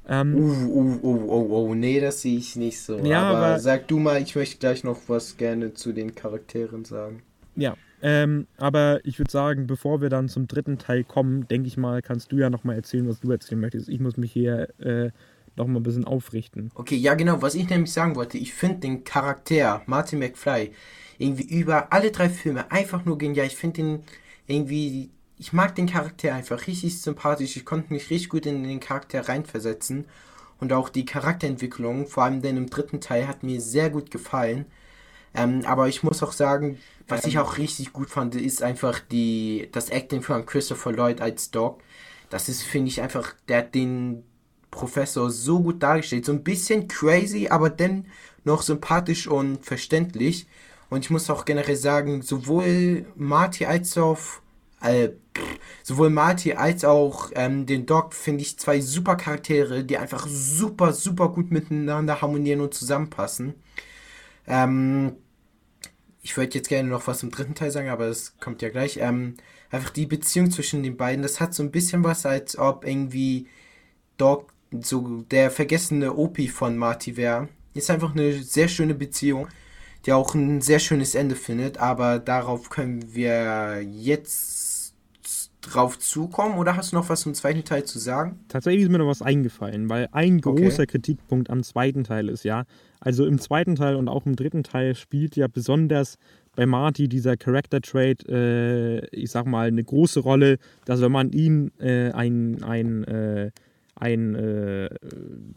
Ähm, uh, uh, uh, oh, oh, nee, das sehe ich nicht so. Ja, aber, aber, sag du mal, ich möchte gleich noch was gerne zu den Charakteren sagen. Ja, ähm, aber ich würde sagen, bevor wir dann zum dritten Teil kommen, denke ich mal, kannst du ja noch mal erzählen, was du erzählen möchtest. Ich muss mich hier äh, noch mal ein bisschen aufrichten. Okay, ja genau, was ich nämlich sagen wollte, ich finde den Charakter Martin McFly irgendwie über alle drei Filme einfach nur genial. Ich finde den irgendwie ich mag den Charakter einfach richtig sympathisch. Ich konnte mich richtig gut in den Charakter reinversetzen. Und auch die Charakterentwicklung, vor allem denn im dritten Teil, hat mir sehr gut gefallen. Ähm, aber ich muss auch sagen, was ich auch richtig gut fand, ist einfach die, das Acting von Christopher Lloyd als Doc. Das ist, finde ich, einfach, der hat den Professor so gut dargestellt. So ein bisschen crazy, aber dann noch sympathisch und verständlich. Und ich muss auch generell sagen, sowohl Marty als auch äh, sowohl Marty als auch ähm, den Doc finde ich zwei super Charaktere, die einfach super, super gut miteinander harmonieren und zusammenpassen. Ähm, ich würde jetzt gerne noch was zum dritten Teil sagen, aber das kommt ja gleich. Ähm, einfach die Beziehung zwischen den beiden, das hat so ein bisschen was, als ob irgendwie Doc so der vergessene Opi von Marty wäre. Ist einfach eine sehr schöne Beziehung, die auch ein sehr schönes Ende findet, aber darauf können wir jetzt drauf zukommen oder hast du noch was zum zweiten Teil zu sagen? Tatsächlich ist mir noch was eingefallen, weil ein großer okay. Kritikpunkt am zweiten Teil ist ja, also im zweiten Teil und auch im dritten Teil spielt ja besonders bei Marty dieser Character Trait, äh, ich sag mal, eine große Rolle, dass wenn man ihn äh, ein, ein äh, ein, äh,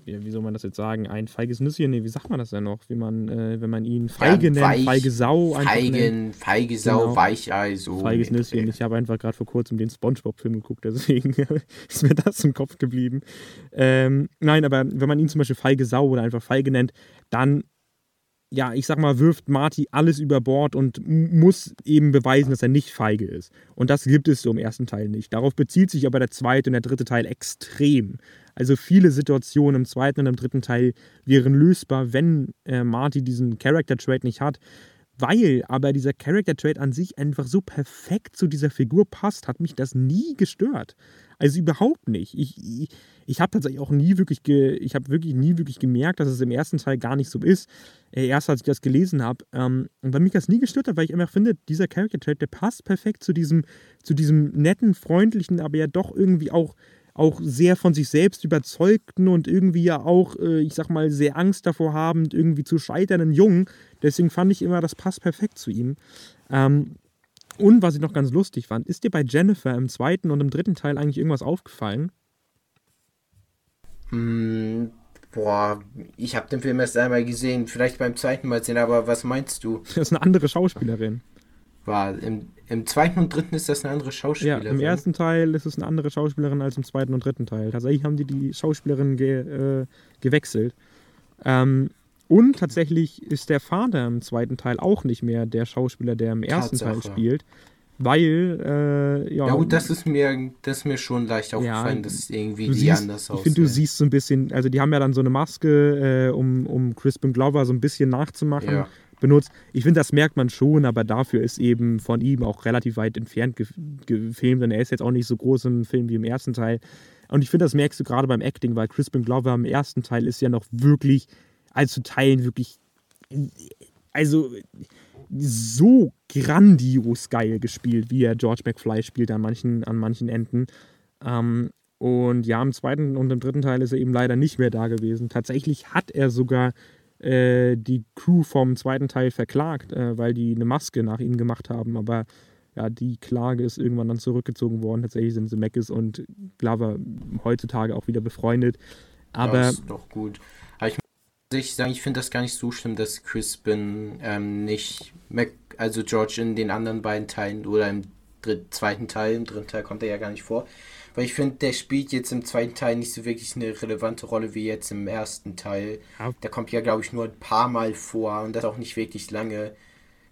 wie soll man das jetzt sagen, ein feiges Nüsschen, nee, wie sagt man das denn noch, wie man, äh, wenn man ihn feige ja, nennt, weich, feige Sau. Feigen, feige Sau, genau. Weichei, so. Feiges Nüsschen, ich habe einfach gerade vor kurzem den Spongebob-Film geguckt, deswegen ist mir das im Kopf geblieben. Ähm, nein, aber wenn man ihn zum Beispiel feige Sau oder einfach feige nennt, dann ja, ich sag mal, wirft Marty alles über Bord und muss eben beweisen, dass er nicht feige ist. Und das gibt es so im ersten Teil nicht. Darauf bezieht sich aber der zweite und der dritte Teil extrem. Also viele Situationen im zweiten und im dritten Teil wären lösbar, wenn äh, Marty diesen Character Trait nicht hat. Weil aber dieser Character Trait an sich einfach so perfekt zu dieser Figur passt, hat mich das nie gestört. Also überhaupt nicht. Ich, ich, ich habe tatsächlich auch nie wirklich, ge, ich habe wirklich nie wirklich gemerkt, dass es im erst Teil gar nicht so ist. Äh, erst als ich das gelesen habe. Ähm, und bei mich das nie gestört hat, weil ich einfach finde, dieser Character Trait, der passt perfekt zu diesem, zu diesem netten, freundlichen, aber ja doch irgendwie auch auch sehr von sich selbst überzeugten und irgendwie ja auch, äh, ich sag mal, sehr Angst davor habend, irgendwie zu scheiternden Jungen. Deswegen fand ich immer, das passt perfekt zu ihm. Ähm, und was ich noch ganz lustig fand, ist dir bei Jennifer im zweiten und im dritten Teil eigentlich irgendwas aufgefallen? Mm, boah, ich habe den Film erst einmal gesehen, vielleicht beim zweiten Mal sehen, aber was meinst du? Das ist eine andere Schauspielerin. War im, im zweiten und dritten ist das eine andere Ja, Schauspielerin. im ersten Teil ist es eine andere Schauspielerin als im zweiten und dritten Teil. Tatsächlich haben die die Schauspielerin ge, äh, gewechselt. Ähm, und tatsächlich ist der Vater im zweiten Teil auch nicht mehr der Schauspieler, der im ersten Teil Tatsache. spielt. Weil, äh, ja. Ja gut, das ist mir, das ist mir schon leicht aufgefallen, dass irgendwie die siehst, anders Ich finde, du siehst so ein bisschen, also die haben ja dann so eine Maske, äh, um, um Crispin Glover so ein bisschen nachzumachen, Ja. benutzt. Ich finde, das merkt man schon, aber dafür ist eben von ihm auch relativ weit entfernt gef gefilmt und er ist jetzt auch nicht so groß im Film wie im ersten Teil. Und ich finde, das merkst du gerade beim Acting, weil Crispin Glover im ersten Teil ist ja noch wirklich, also zu Teilen wirklich, also so grandios geil gespielt, wie er George McFly spielt an manchen, an manchen Enden. Ähm, und ja, im zweiten und im dritten Teil ist er eben leider nicht mehr da gewesen. Tatsächlich hat er sogar äh, die Crew vom zweiten Teil verklagt, äh, weil die eine Maske nach ihm gemacht haben. Aber ja, die Klage ist irgendwann dann zurückgezogen worden. Tatsächlich sind Zemeckis und Glover heutzutage auch wieder befreundet. Aber ja, ist doch gut. Ich sagen, ich finde das gar nicht so schlimm, dass Crispin ähm, nicht, Mac, also George in den anderen beiden Teilen oder im zweiten Teil, im dritten Teil kommt er ja gar nicht vor. Weil ich finde, der spielt jetzt im zweiten Teil nicht so wirklich eine relevante Rolle wie jetzt im ersten Teil. Ja. Der kommt ja, glaube ich, nur ein paar Mal vor und das auch nicht wirklich lange.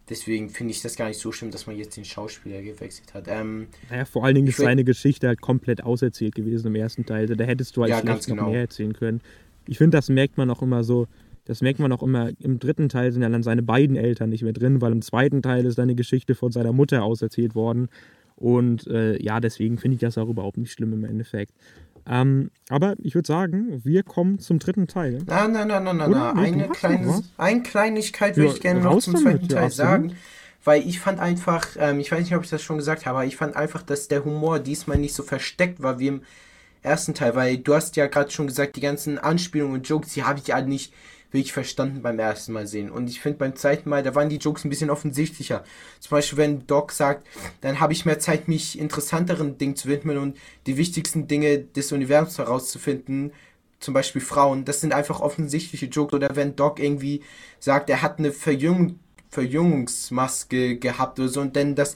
Deswegen finde ich das gar nicht so schlimm, dass man jetzt den Schauspieler gewechselt hat. Ähm, Naja, vor allen Dingen ist seine Geschichte halt komplett auserzählt gewesen im ersten Teil. Also da hättest du halt Ja, ganz noch genau. mehr erzählen können. Ich finde, das merkt man auch immer so. Das merkt man auch immer. Im dritten Teil sind ja dann seine beiden Eltern nicht mehr drin, weil im zweiten Teil ist seine Geschichte von seiner Mutter auserzählt worden. Und äh, ja, deswegen finde ich das auch überhaupt nicht schlimm im Endeffekt. Ähm, aber ich würde sagen, wir kommen zum dritten Teil. Na, na, na, na, na, na. Eine, kleine, eine Kleinigkeit würde Ja, ich gerne noch zum zweiten Teil absolut. sagen. Weil ich fand einfach, ähm, ich weiß nicht, ob ich das schon gesagt habe, aber ich fand einfach, dass der Humor diesmal nicht so versteckt war wie im ersten Teil. Weil du hast ja gerade schon gesagt, die ganzen Anspielungen und Jokes, die habe ich alle nicht wirklich verstanden beim ersten Mal sehen. Und ich finde beim zweiten Mal, da waren die Jokes ein bisschen offensichtlicher. Zum Beispiel, wenn Doc sagt, dann habe ich mehr Zeit, mich interessanteren Dingen zu widmen und die wichtigsten Dinge des Universums herauszufinden. Zum Beispiel Frauen. Das sind einfach offensichtliche Jokes. Oder wenn Doc irgendwie sagt, er hat eine Verjüngung, Verjüngungsmaske gehabt oder so und dann das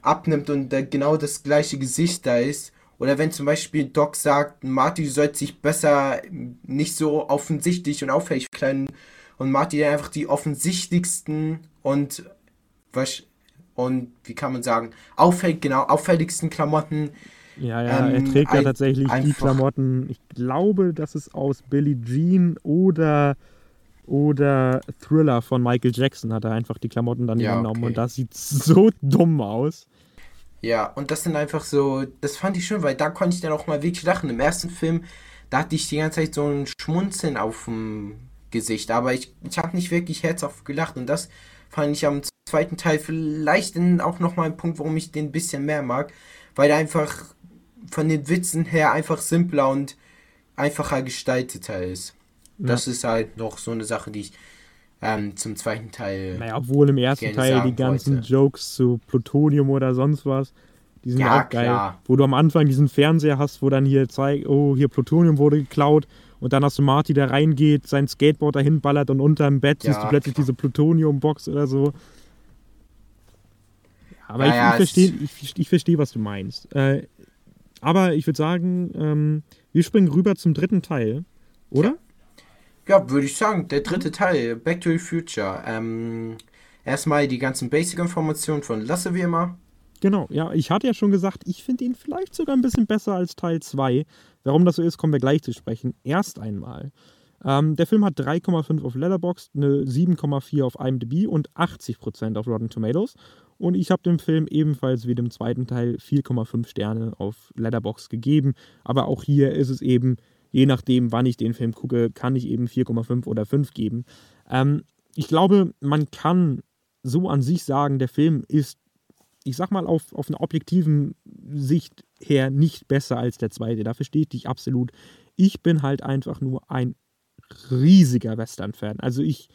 abnimmt und da genau das gleiche Gesicht da ist. Oder wenn zum Beispiel Doc sagt, Marty, du sollst dich besser nicht so offensichtlich und auffällig kleiden und Marty dann einfach die offensichtlichsten und was und wie kann man sagen, auffällig, genau, auffälligsten Klamotten. Ja, ja, er Ähm, trägt ja tatsächlich die Klamotten. Ich glaube, das ist aus Billie Jean oder, oder Thriller von Michael Jackson. Hat er einfach die Klamotten dann Ja, übernommen okay. und das sieht so dumm aus. Ja, und das sind einfach so, das fand ich schön, weil da konnte ich dann auch mal wirklich lachen. Im ersten Film, da hatte ich die ganze Zeit so ein Schmunzeln auf dem Gesicht, aber ich, ich habe nicht wirklich herzhaft gelacht und das fand ich am zweiten Teil vielleicht dann auch nochmal ein Punkt, warum ich den ein bisschen mehr mag, weil er einfach von den Witzen her einfach simpler und einfacher gestalteter ist. Das ist halt noch so eine Sache, die ich ähm, zum zweiten Teil. Naja, obwohl im ersten Teil die ganzen wollte. Jokes zu Plutonium oder sonst was, die sind Ja, auch geil. klar. Wo du am Anfang diesen Fernseher hast, wo dann hier zeigt, oh, hier Plutonium wurde geklaut. Und dann hast du Marty, der reingeht, sein Skateboard dahin ballert und unterm Bett siehst Ja, du plötzlich klar. diese Plutonium-Box oder so. Aber Ja, ich, ja, ich verstehe, ich, ich versteh, was du meinst. Äh, aber ich würde sagen, ähm, wir springen rüber zum dritten Teil, oder? Ja, würde ich sagen, der dritte Teil, Back to the Future. Ähm, erstmal die ganzen Basic-Informationen von Lasse wie immer. Genau, ja, ich hatte ja schon gesagt, ich finde ihn vielleicht sogar ein bisschen besser als Teil 2. Warum das so ist, kommen wir gleich zu sprechen. Erst einmal. Ähm, der Film hat 3,5 auf Letterboxd, eine 7,4 auf IMDb und 80% auf Rotten Tomatoes. Und ich habe dem Film ebenfalls wie dem zweiten Teil 4,5 Sterne auf Letterboxd gegeben. Aber auch hier ist es eben, je nachdem, wann ich den Film gucke, kann ich eben 4,5 oder 5 geben. Ähm, ich glaube, man kann so an sich sagen, der Film ist ich sag mal, auf, auf einer objektiven Sicht her nicht besser als der zweite. Da ich dich absolut. Ich bin halt einfach nur ein riesiger Western-Fan. Also ich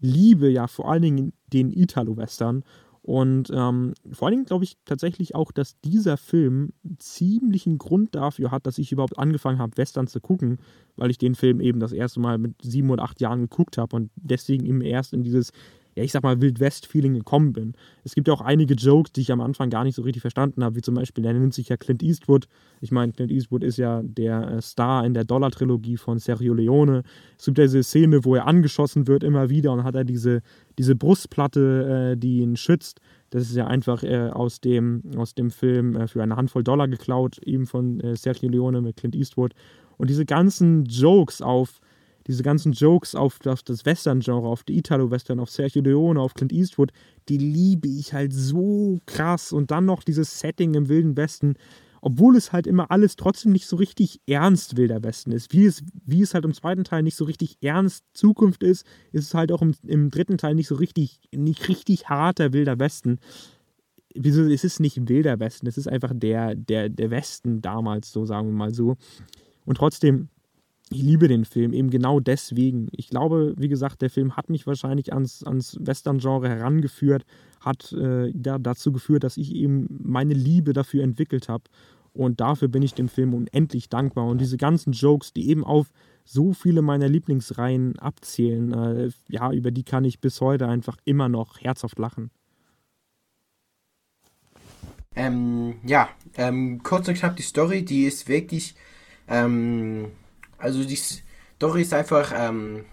liebe ja vor allen Dingen den Italo-Western Und ähm, vor allen Dingen glaube ich tatsächlich auch, dass dieser Film ziemlichen Grund dafür hat, dass ich überhaupt angefangen habe, Western zu gucken, weil ich den Film eben das erste Mal mit sieben oder acht Jahren geguckt habe und deswegen eben erst in dieses ja, ich sag mal, Wild-West-Feeling gekommen bin. Es gibt ja auch einige Jokes, die ich am Anfang gar nicht so richtig verstanden habe, wie zum Beispiel, der nennt sich ja Clint Eastwood. Ich meine, Clint Eastwood ist ja der äh, Star in der Dollar-Trilogie von Sergio Leone. Es gibt ja diese Szene, wo er angeschossen wird immer wieder und hat er diese, diese Brustplatte, äh, die ihn schützt. Das ist ja einfach äh, aus, dem, aus dem Film äh, für eine Handvoll Dollar geklaut, eben von äh, Sergio Leone mit Clint Eastwood. Und diese ganzen Jokes auf diese ganzen Jokes auf, auf das Western-Genre, auf die Italo-Western, auf Sergio Leone, auf Clint Eastwood, die liebe ich halt so krass. Und dann noch dieses Setting im Wilden Westen, obwohl es halt immer alles trotzdem nicht so richtig ernst Wilder Westen ist. Wie es, wie es halt im zweiten Teil nicht so richtig ernst Zukunft ist, ist es halt auch im, im dritten Teil nicht so richtig, nicht richtig harter Wilder Westen. Wieso, es ist nicht Wilder Westen, es ist einfach der, der, der Westen damals, so sagen wir mal so. Und trotzdem ich liebe den Film eben genau deswegen. Ich glaube, wie gesagt, der Film hat mich wahrscheinlich ans, ans Western-Genre herangeführt, hat äh, da, dazu geführt, dass ich eben meine Liebe dafür entwickelt habe. Und dafür bin ich dem Film unendlich dankbar. Und diese ganzen Jokes, die eben auf so viele meiner Lieblingsreihen abzählen, äh, ja, über die kann ich bis heute einfach immer noch herzhaft lachen. Ähm, ja, ähm, kurz und knapp die Story, die ist wirklich ähm, also die Story ist einfach, ähm,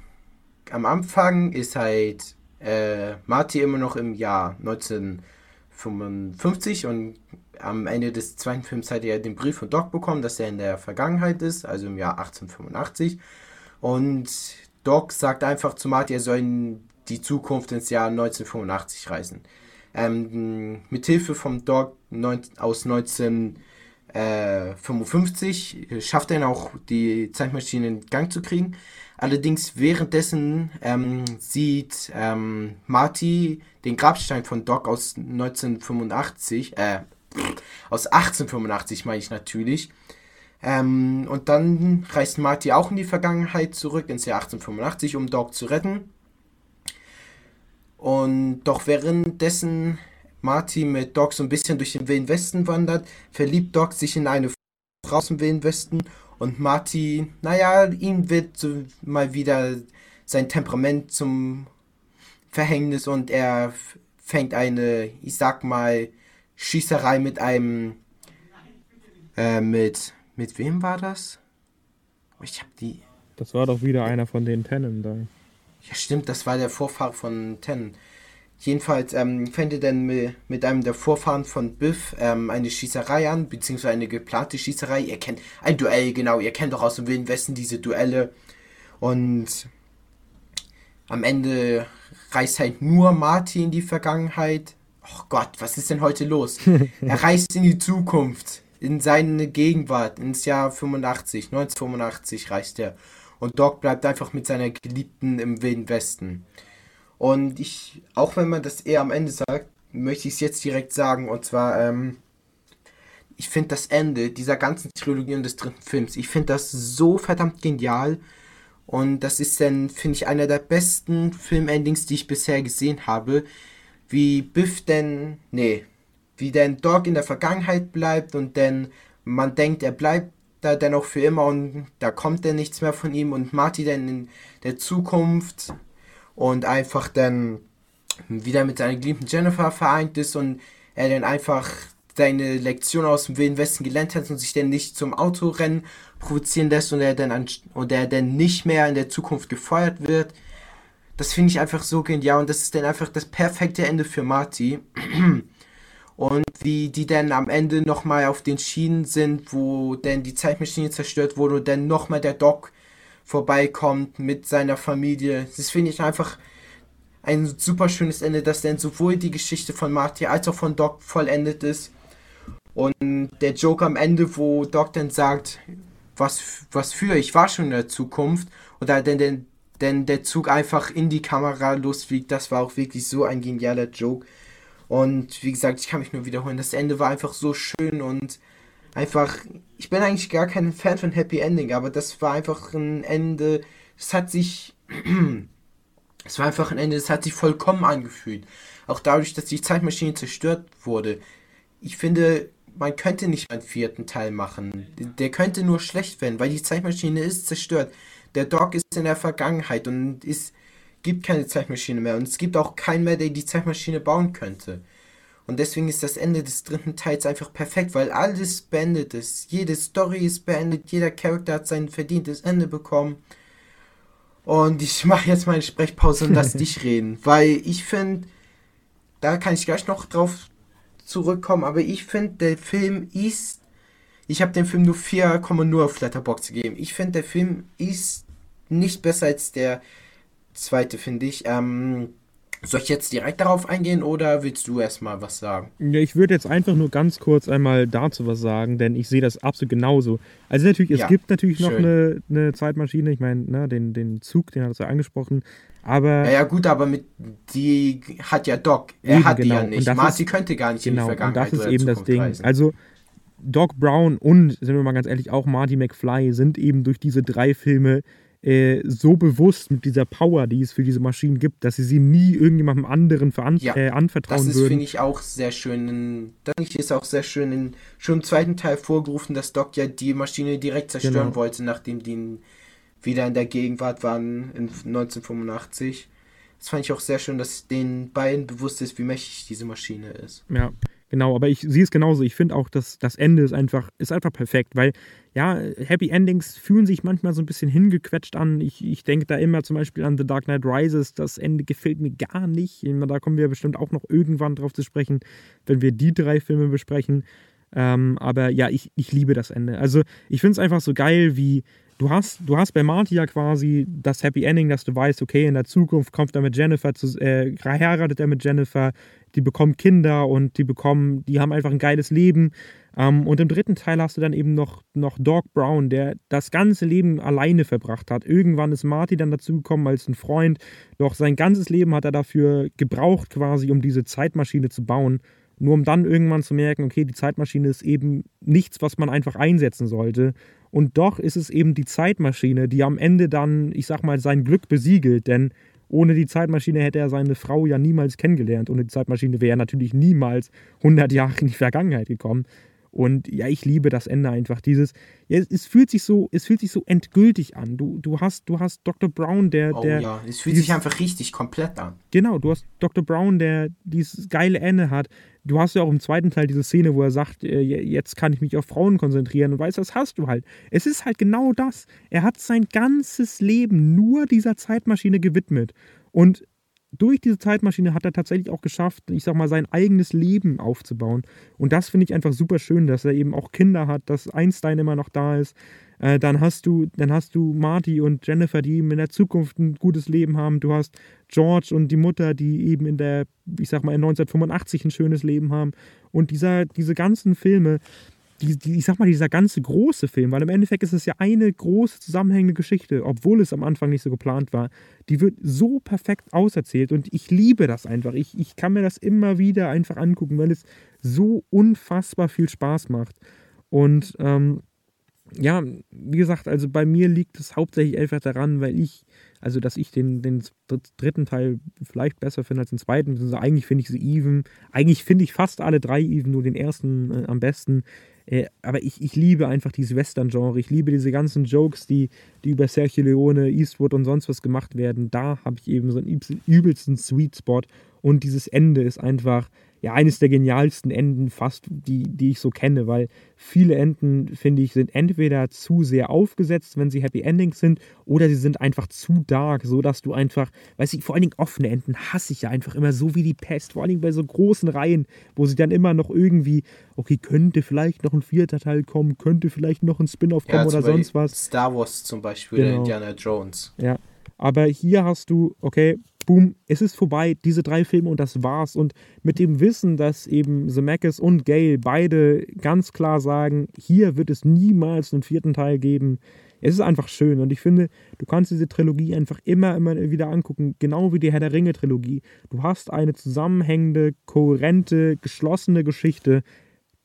am Anfang ist halt äh, Marty immer noch im Jahr 1955 und am Ende des zweiten Films hat er den Brief von Doc bekommen, dass er in der Vergangenheit ist, also im Jahr 1885. Und Doc sagt einfach zu Marty, er soll in die Zukunft ins Jahr 1985 reisen. Ähm, mit Hilfe vom Doc neun, aus 19 äh, 55 schafft er auch die Zeitmaschine in Gang zu kriegen. Allerdings währenddessen ähm, sieht ähm, Marty den Grabstein von Doc aus 1985, äh, aus 1885 meine ich natürlich. Ähm, und dann reist Marty auch in die Vergangenheit zurück, ins Jahr 1885, um Doc zu retten. Und doch währenddessen Marty mit Doc so ein bisschen durch den Wilden Westen wandert, verliebt Doc sich in eine Frau aus dem Wilden Westen und Marty, naja, ihm wird so mal wieder sein Temperament zum Verhängnis und er fängt eine, ich sag mal, Schießerei mit einem, äh, mit, mit wem war das? Ich hab die. Das war doch wieder einer von den Tennen da. Ja, stimmt, das war der Vorfahr von Tennen. Jedenfalls ähm, fängt er dann mit, einem der Vorfahren von Biff ähm, eine Schießerei an, beziehungsweise eine geplante Schießerei. Ihr kennt ein Duell, genau, ihr kennt doch aus dem Wilden Westen diese Duelle. Und am Ende reist halt nur Marty in die Vergangenheit. Oh Gott, was ist denn heute los? er reist in die Zukunft, in seine Gegenwart, ins Jahr 85, 1985 reist er. Und Doc bleibt einfach mit seiner Geliebten im Wilden Westen. Und ich, auch wenn man das eher am Ende sagt, möchte ich es jetzt direkt sagen. Und zwar, ähm, ich finde das Ende dieser ganzen Trilogie und des dritten Films, ich finde das so verdammt genial. Und das ist dann, finde ich, einer der besten Filmendings, die ich bisher gesehen habe. Wie Biff denn, nee, wie denn Dog in der Vergangenheit bleibt und dann man denkt, er bleibt da dann auch für immer und da kommt dann nichts mehr von ihm und Marty dann in der Zukunft und einfach dann wieder mit seiner geliebten Jennifer vereint ist und er dann einfach seine Lektion aus dem Wilden Westen gelernt hat und sich dann nicht zum Autorennen provozieren lässt und er dann an, und er dann nicht mehr in der Zukunft gefeuert wird. Das finde ich einfach so genial und das ist dann einfach das perfekte Ende für Marty. Und wie die dann am Ende nochmal auf den Schienen sind, wo dann die Zeitmaschine zerstört wurde und dann nochmal der Doc vorbeikommt mit seiner Familie. Das finde ich einfach ein super schönes Ende, dass dann sowohl die Geschichte von Marty als auch von Doc vollendet ist. Und der Joke am Ende, wo Doc dann sagt, was, was für, ich war schon in der Zukunft. Oder dann, denn, denn der Zug einfach in die Kamera losfliegt, das war auch wirklich so ein genialer Joke. Und wie gesagt, ich kann mich nur wiederholen, das Ende war einfach so schön und einfach, ich bin eigentlich gar kein Fan von Happy Ending, aber das war einfach ein Ende, es hat sich Es war einfach ein Ende, es hat sich vollkommen angefühlt. Auch dadurch, dass die Zeitmaschine zerstört wurde. Ich finde, man könnte nicht einen vierten Teil machen. Der könnte nur schlecht werden, weil die Zeitmaschine ist zerstört. Der Dog ist in der Vergangenheit und es gibt keine Zeitmaschine mehr. Und es gibt auch keinen mehr, der die Zeitmaschine bauen könnte. Und deswegen ist das Ende des dritten Teils einfach perfekt, weil alles beendet ist. Jede Story ist beendet, jeder Charakter hat sein verdientes Ende bekommen. Und ich mache jetzt meine Sprechpause und lass dich reden, weil ich finde, da kann ich gleich noch drauf zurückkommen, aber ich finde, der Film ist. Ich habe dem Film nur 4,0 auf Letterbox gegeben. Ich finde, der Film ist nicht besser als der zweite, finde ich. Ähm, soll ich jetzt direkt darauf eingehen oder willst du erstmal was sagen? Ja, ich würde jetzt einfach nur ganz kurz einmal dazu was sagen, denn ich sehe das absolut genauso. Also natürlich, es ja, gibt natürlich schön. noch eine, eine, Zeitmaschine, ich meine, ne, den, den Zug, den hat er angesprochen, aber... Ja, ja, gut, aber mit, die hat ja Doc, er eben, hat genau. die ja nicht. Marcy könnte gar nicht genau, in die Vergangenheit und das ist eben das Ding. Reisen. Also Doc Brown und, sind wir mal ganz ehrlich, auch Marty McFly sind eben durch diese drei Filme äh, so bewusst mit dieser Power, die es für diese Maschinen gibt, dass sie sie nie irgendjemandem anderen veran ja, äh, anvertrauen würden. Das finde ich auch sehr schön. Das ist auch sehr schön in, schon im zweiten Teil vorgerufen, dass Doc ja die Maschine direkt zerstören genau. wollte, nachdem die wieder in der Gegenwart waren in 1985. Das fand ich auch sehr schön, dass den beiden bewusst ist, wie mächtig diese Maschine ist. Ja, Genau, aber ich sehe es genauso. Ich finde auch, dass das Ende ist einfach, ist einfach perfekt, weil ja, Happy Endings fühlen sich manchmal so ein bisschen hingequetscht an. Ich, ich denke da immer zum Beispiel an The Dark Knight Rises. Das Ende gefällt mir gar nicht. Da kommen wir bestimmt auch noch irgendwann drauf zu sprechen, wenn wir die drei Filme besprechen. Ähm, aber ja, ich, ich liebe das Ende. Also ich finde es einfach so geil, wie du hast, du hast bei Marty ja quasi das Happy Ending, dass du weißt, okay, in der Zukunft kommt er mit Jennifer, zu, äh, heiratet er mit Jennifer, die bekommen Kinder und die bekommen, die haben einfach ein geiles Leben. Ähm, und im dritten Teil hast du dann eben noch, noch Doc Brown, der das ganze Leben alleine verbracht hat. Irgendwann ist Marty dann dazugekommen als ein Freund, doch sein ganzes Leben hat er dafür gebraucht, quasi, um diese Zeitmaschine zu bauen. Nur um dann irgendwann zu merken, okay, die Zeitmaschine ist eben nichts, was man einfach einsetzen sollte. Und doch ist es eben die Zeitmaschine, die am Ende dann, ich sag mal, sein Glück besiegelt. Denn ohne die Zeitmaschine hätte er seine Frau ja niemals kennengelernt. Ohne die Zeitmaschine wäre er natürlich niemals 100 Jahre in die Vergangenheit gekommen. Und ja, ich liebe das Ende einfach. Dieses, ja, es fühlt sich so, es fühlt sich so endgültig an. Du, du hast, du hast Dr. Brown, der, oh, der. ja, es fühlt dieses, sich einfach richtig komplett an. Genau, du hast Dr. Brown, der dieses geile Ende hat. Du hast ja auch im zweiten Teil diese Szene, wo er sagt, äh, jetzt kann ich mich auf Frauen konzentrieren und weißt, das hast du halt. Es ist halt genau das. Er hat sein ganzes Leben nur dieser Zeitmaschine gewidmet. Und durch diese Zeitmaschine hat er tatsächlich auch geschafft, ich sag mal, sein eigenes Leben aufzubauen. Und das finde ich einfach super schön, dass er eben auch Kinder hat, dass Einstein immer noch da ist. Äh, dann hast du, dann hast du Marty und Jennifer, die eben in der Zukunft ein gutes Leben haben. Du hast George und die Mutter, die eben in der, ich sag mal, in 1985 ein schönes Leben haben. Und dieser, diese ganzen Filme, die, die, ich sag mal, dieser ganze große Film, weil im Endeffekt ist es ja eine große zusammenhängende Geschichte, obwohl es am Anfang nicht so geplant war, die wird so perfekt auserzählt und ich liebe das einfach. Ich, ich kann mir das immer wieder einfach angucken, weil es so unfassbar viel Spaß macht. Und ähm, ja, wie gesagt, also bei mir liegt es hauptsächlich einfach daran, weil ich, also dass ich den, den dritten Teil vielleicht besser finde als den zweiten. Also eigentlich finde ich sie even. Eigentlich finde ich fast alle drei even, nur den ersten äh, am besten. Äh, aber ich, ich liebe einfach dieses Western-Genre. Ich liebe diese ganzen Jokes, die, die über Sergio Leone, Eastwood und sonst was gemacht werden. Da habe ich eben so einen übelsten Sweet Spot. Und dieses Ende ist einfach, ja eines der genialsten Enden fast, die, die ich so kenne, weil viele Enden, finde ich, sind entweder zu sehr aufgesetzt, wenn sie Happy Endings sind, oder sie sind einfach zu dark, so dass du einfach, weiß ich, vor allen Dingen offene Enden hasse ich ja einfach immer so wie die Pest, vor allen Dingen bei so großen Reihen, wo sie dann immer noch irgendwie, okay, könnte vielleicht noch ein vierter Teil kommen, könnte vielleicht noch ein Spin-off kommen ja, oder sonst was. Star Wars zum Beispiel, genau. Indiana Jones. Ja, aber hier hast du, okay, boom, es ist vorbei, diese drei Filme und das war's. Und mit dem Wissen, dass eben Zemeckis und Gale beide ganz klar sagen, hier wird es niemals einen vierten Teil geben. Es ist einfach schön und ich finde, du kannst diese Trilogie einfach immer, immer wieder angucken, genau wie die Herr der Ringe Trilogie. Du hast eine zusammenhängende, kohärente, geschlossene Geschichte,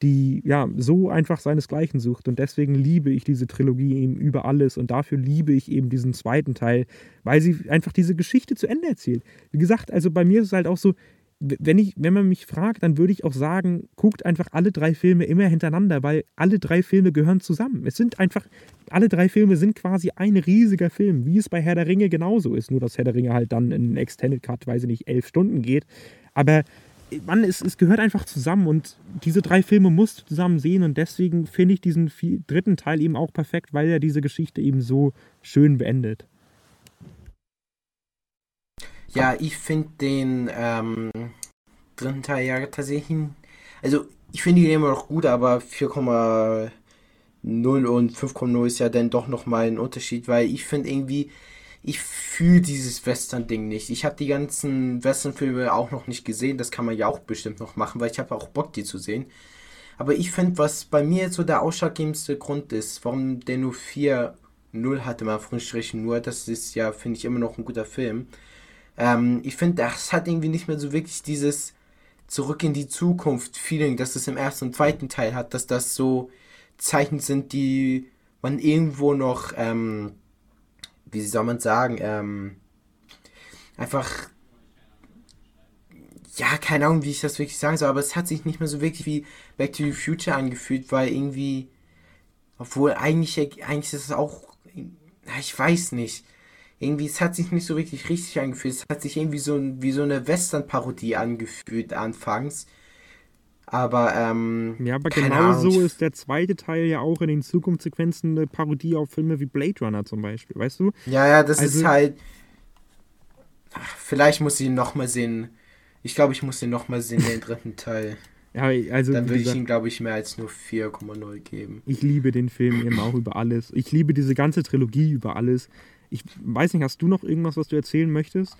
die ja so einfach seinesgleichen sucht. Und deswegen liebe ich diese Trilogie eben über alles und dafür liebe ich eben diesen zweiten Teil, weil sie einfach diese Geschichte zu Ende erzählt. Wie gesagt, also bei mir ist es halt auch so, wenn, ich, wenn man mich fragt, dann würde ich auch sagen, guckt einfach alle drei Filme immer hintereinander, weil alle drei Filme gehören zusammen. Es sind einfach, alle drei Filme sind quasi ein riesiger Film, wie es bei Herr der Ringe genauso ist. Nur, dass Herr der Ringe halt dann in Extended Cut, weiß ich nicht, elf Stunden geht. Aber Mann, es, es gehört einfach zusammen und diese drei Filme musst du zusammen sehen und deswegen finde ich diesen dritten Teil eben auch perfekt, weil er diese Geschichte eben so schön beendet. Ja, ich finde den ähm, dritten Teil ja tatsächlich. Also, ich finde ihn immer noch gut, aber 4,0 und 5,0 ist ja dann doch nochmal ein Unterschied, weil ich finde irgendwie, ich fühle dieses Western-Ding nicht. Ich habe die ganzen Western-Filme auch noch nicht gesehen, das kann man ja auch bestimmt noch machen, weil ich habe auch Bock, die zu sehen. Aber ich finde, was bei mir so der ausschlaggebendste Grund ist, warum der nur 4,0 hatte, mal Anführungsstrichen nur, das ist ja, finde ich, immer noch ein guter Film ähm, ich finde, das hat irgendwie nicht mehr so wirklich dieses Zurück in die Zukunft Feeling, dass es im ersten und zweiten Teil hat, dass das so Zeichen sind, die man irgendwo noch, ähm, wie soll man sagen, ähm, einfach, ja, keine Ahnung, wie ich das wirklich sagen soll, aber es hat sich nicht mehr so wirklich wie Back to the Future angefühlt, weil irgendwie, obwohl eigentlich, eigentlich ist es auch, ich weiß nicht, irgendwie, es hat sich nicht so richtig richtig angefühlt. Es hat sich irgendwie so wie so eine Western-Parodie angefühlt anfangs. Aber, ähm. Ja, aber genau so ist der zweite Teil ja auch in den Zukunftssequenzen eine Parodie auf Filme wie Blade Runner zum Beispiel, weißt du? Ja, ja, das also, ist halt. Ach, vielleicht muss ich ihn nochmal sehen. Ich glaube, ich muss ihn nochmal sehen, den dritten Teil. Ja, also, Dann würde ich ihm, glaube ich, mehr als nur 4,0 geben. Ich liebe den Film eben auch über alles. Ich liebe diese ganze Trilogie über alles. Ich weiß nicht, hast du noch irgendwas, was du erzählen möchtest?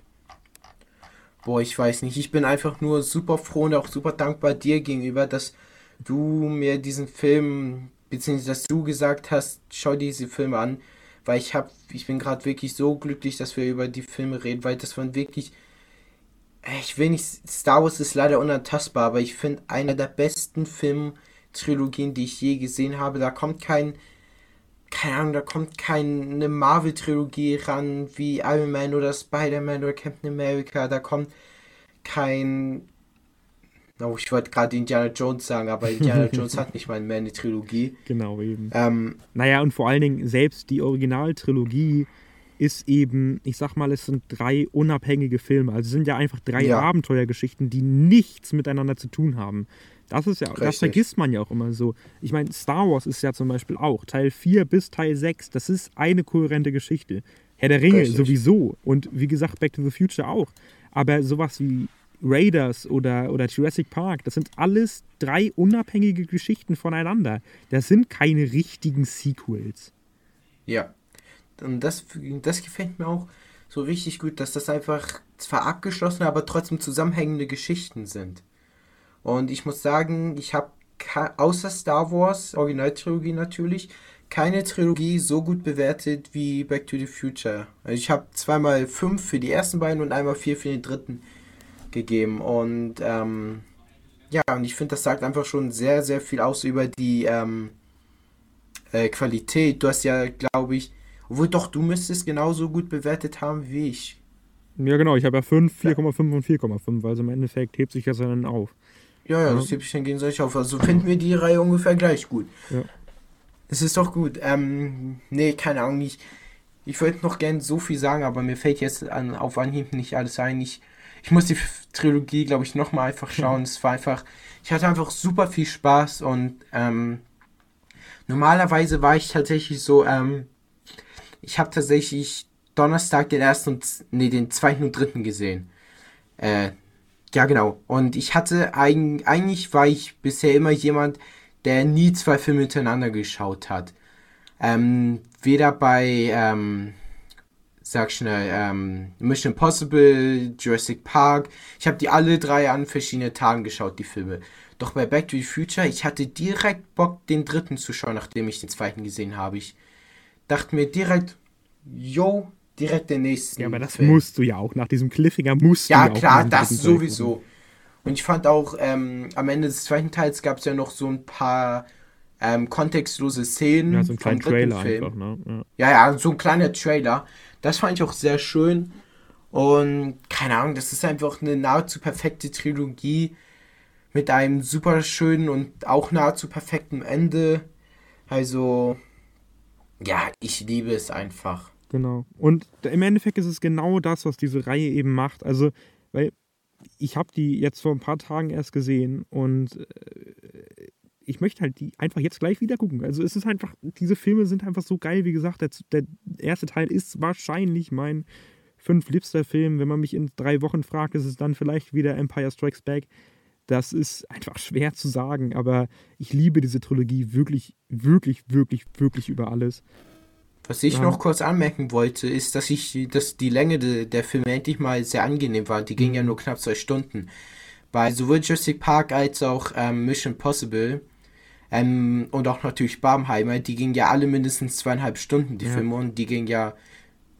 Boah, ich weiß nicht. Ich bin einfach nur super froh und auch super dankbar dir gegenüber, dass du mir diesen Film, beziehungsweise dass du gesagt hast, schau dir diese Filme an, weil ich habe, ich bin gerade wirklich so glücklich, dass wir über die Filme reden, weil das waren wirklich, ich will nicht, Star Wars ist leider unantastbar, aber ich finde einer der besten Filmtrilogien, die ich je gesehen habe. Da kommt kein keine Ahnung, da kommt keine Marvel-Trilogie ran wie Iron Man oder Spider-Man oder Captain America. Da kommt kein. Oh, ich wollte gerade Indiana Jones sagen, aber Indiana Jones hat nicht mal mehr eine Trilogie. Genau, eben. Ähm, naja, und vor allen Dingen, selbst die Originaltrilogie ist eben, ich sag mal, es sind drei unabhängige Filme. Also es sind ja einfach drei ja. Abenteuergeschichten, die nichts miteinander zu tun haben. Das ist ja, Richtig. das vergisst man ja auch immer so. Ich meine, Star Wars ist ja zum Beispiel auch Teil 4 bis Teil 6, das ist eine kohärente Geschichte. Herr der Ringe Richtig. sowieso und wie gesagt Back to the Future auch. Aber sowas wie Raiders oder, oder Jurassic Park, das sind alles drei unabhängige Geschichten voneinander. Das sind keine richtigen Sequels. Ja. Und das, das gefällt mir auch so richtig gut, dass das einfach zwar abgeschlossene, aber trotzdem zusammenhängende Geschichten sind. Und ich muss sagen, ich habe außer Star Wars, Originaltrilogie natürlich, keine Trilogie so gut bewertet wie Back to the Future. Also ich habe zweimal fünf für die ersten beiden und einmal vier für den dritten gegeben. Und ähm, ja, und ich finde, das sagt einfach schon sehr, sehr viel aus über die ähm, äh, Qualität. Du hast ja, glaube ich, obwohl doch, du müsstest genauso gut bewertet haben wie ich. Ja, genau, ich habe ja 5, 4,5 und 4,5, also im Endeffekt hebt sich das dann auf. Ja, ja, das heb ich dann gegenseitig auf. Also finden wir die Reihe ungefähr gleich gut. Ja. Es ist doch gut. Ähm, nee, keine Ahnung, ich, ich würde noch gern so viel sagen, aber mir fällt jetzt an, auf Anhieb nicht alles ein. Ich, ich muss die Trilogie, glaube ich, nochmal einfach schauen. es war einfach, ich hatte einfach super viel Spaß und ähm, normalerweise war ich tatsächlich so, ähm, ich habe tatsächlich Donnerstag den ersten und, nee, den zweiten und dritten gesehen. Äh, ja, genau. Und ich hatte eigentlich, eigentlich war ich bisher immer jemand, der nie zwei Filme hintereinander geschaut hat. Ähm, weder bei, ähm, sag schnell, ähm, Mission Impossible, Jurassic Park. Ich habe die alle drei an verschiedenen Tagen geschaut, die Filme. Doch bei Back to the Future, ich hatte direkt Bock, den dritten zu schauen, nachdem ich den zweiten gesehen habe. Ich dachte mir direkt, yo, direkt den nächsten. Ja, aber das Film. musst du ja auch. Nach diesem Cliffhanger musst ja, du ja klar, das sowieso. Und ich fand auch, ähm, am Ende des zweiten Teils gab es ja noch so ein paar ähm, kontextlose Szenen. Ja, so ein kleiner Trailer Film. einfach, ne? Ja. Ja, ja, so ein kleiner Trailer. Das fand ich auch sehr schön. Und keine Ahnung, das ist einfach eine nahezu perfekte Trilogie mit einem super schönen und auch nahezu perfekten Ende. Also, ja, ich liebe es einfach. Genau. Und im Endeffekt ist es genau das, was diese Reihe eben macht. Also, weil ich habe die jetzt vor ein paar Tagen erst gesehen und äh, ich möchte halt die einfach jetzt gleich wieder gucken. Also es ist einfach, diese Filme sind einfach so geil. Wie gesagt, der, der erste Teil ist wahrscheinlich mein fünfliebster Film. Wenn man mich in drei Wochen fragt, ist es dann vielleicht wieder Empire Strikes Back. Das ist einfach schwer zu sagen, aber ich liebe diese Trilogie wirklich, wirklich, wirklich, wirklich über alles. Was ich Ja. noch kurz anmerken wollte, ist, dass ich, dass die Länge de, der Filme endlich mal sehr angenehm war. Die ging ja nur knapp zwei Stunden. Bei sowohl Jurassic Park als auch ähm, Mission Possible ähm, und auch natürlich Barbenheimer, die gingen ja alle mindestens zweieinhalb Stunden, die Ja. Filme, und die gingen ja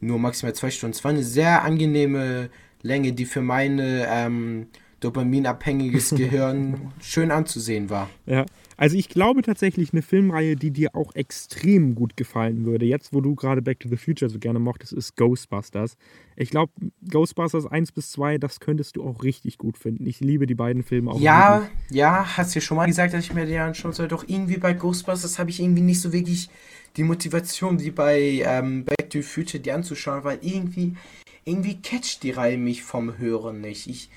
nur maximal zwei Stunden. Es war eine sehr angenehme Länge, die für meine ähm, dopaminabhängiges Gehirn schön anzusehen war. Ja, also ich glaube tatsächlich eine Filmreihe, die dir auch extrem gut gefallen würde, jetzt wo du gerade Back to the Future so gerne mochtest, ist Ghostbusters. Ich glaube, Ghostbusters 1 bis 2, das könntest du auch richtig gut finden. Ich liebe die beiden Filme auch. Ja, wirklich. ja, hast du schon mal gesagt, dass ich mir die anschauen soll. Doch irgendwie bei Ghostbusters habe ich irgendwie nicht so wirklich die Motivation, wie bei ähm, Back to the Future die anzuschauen, weil irgendwie, irgendwie catcht die Reihe mich vom Hören nicht. Ich,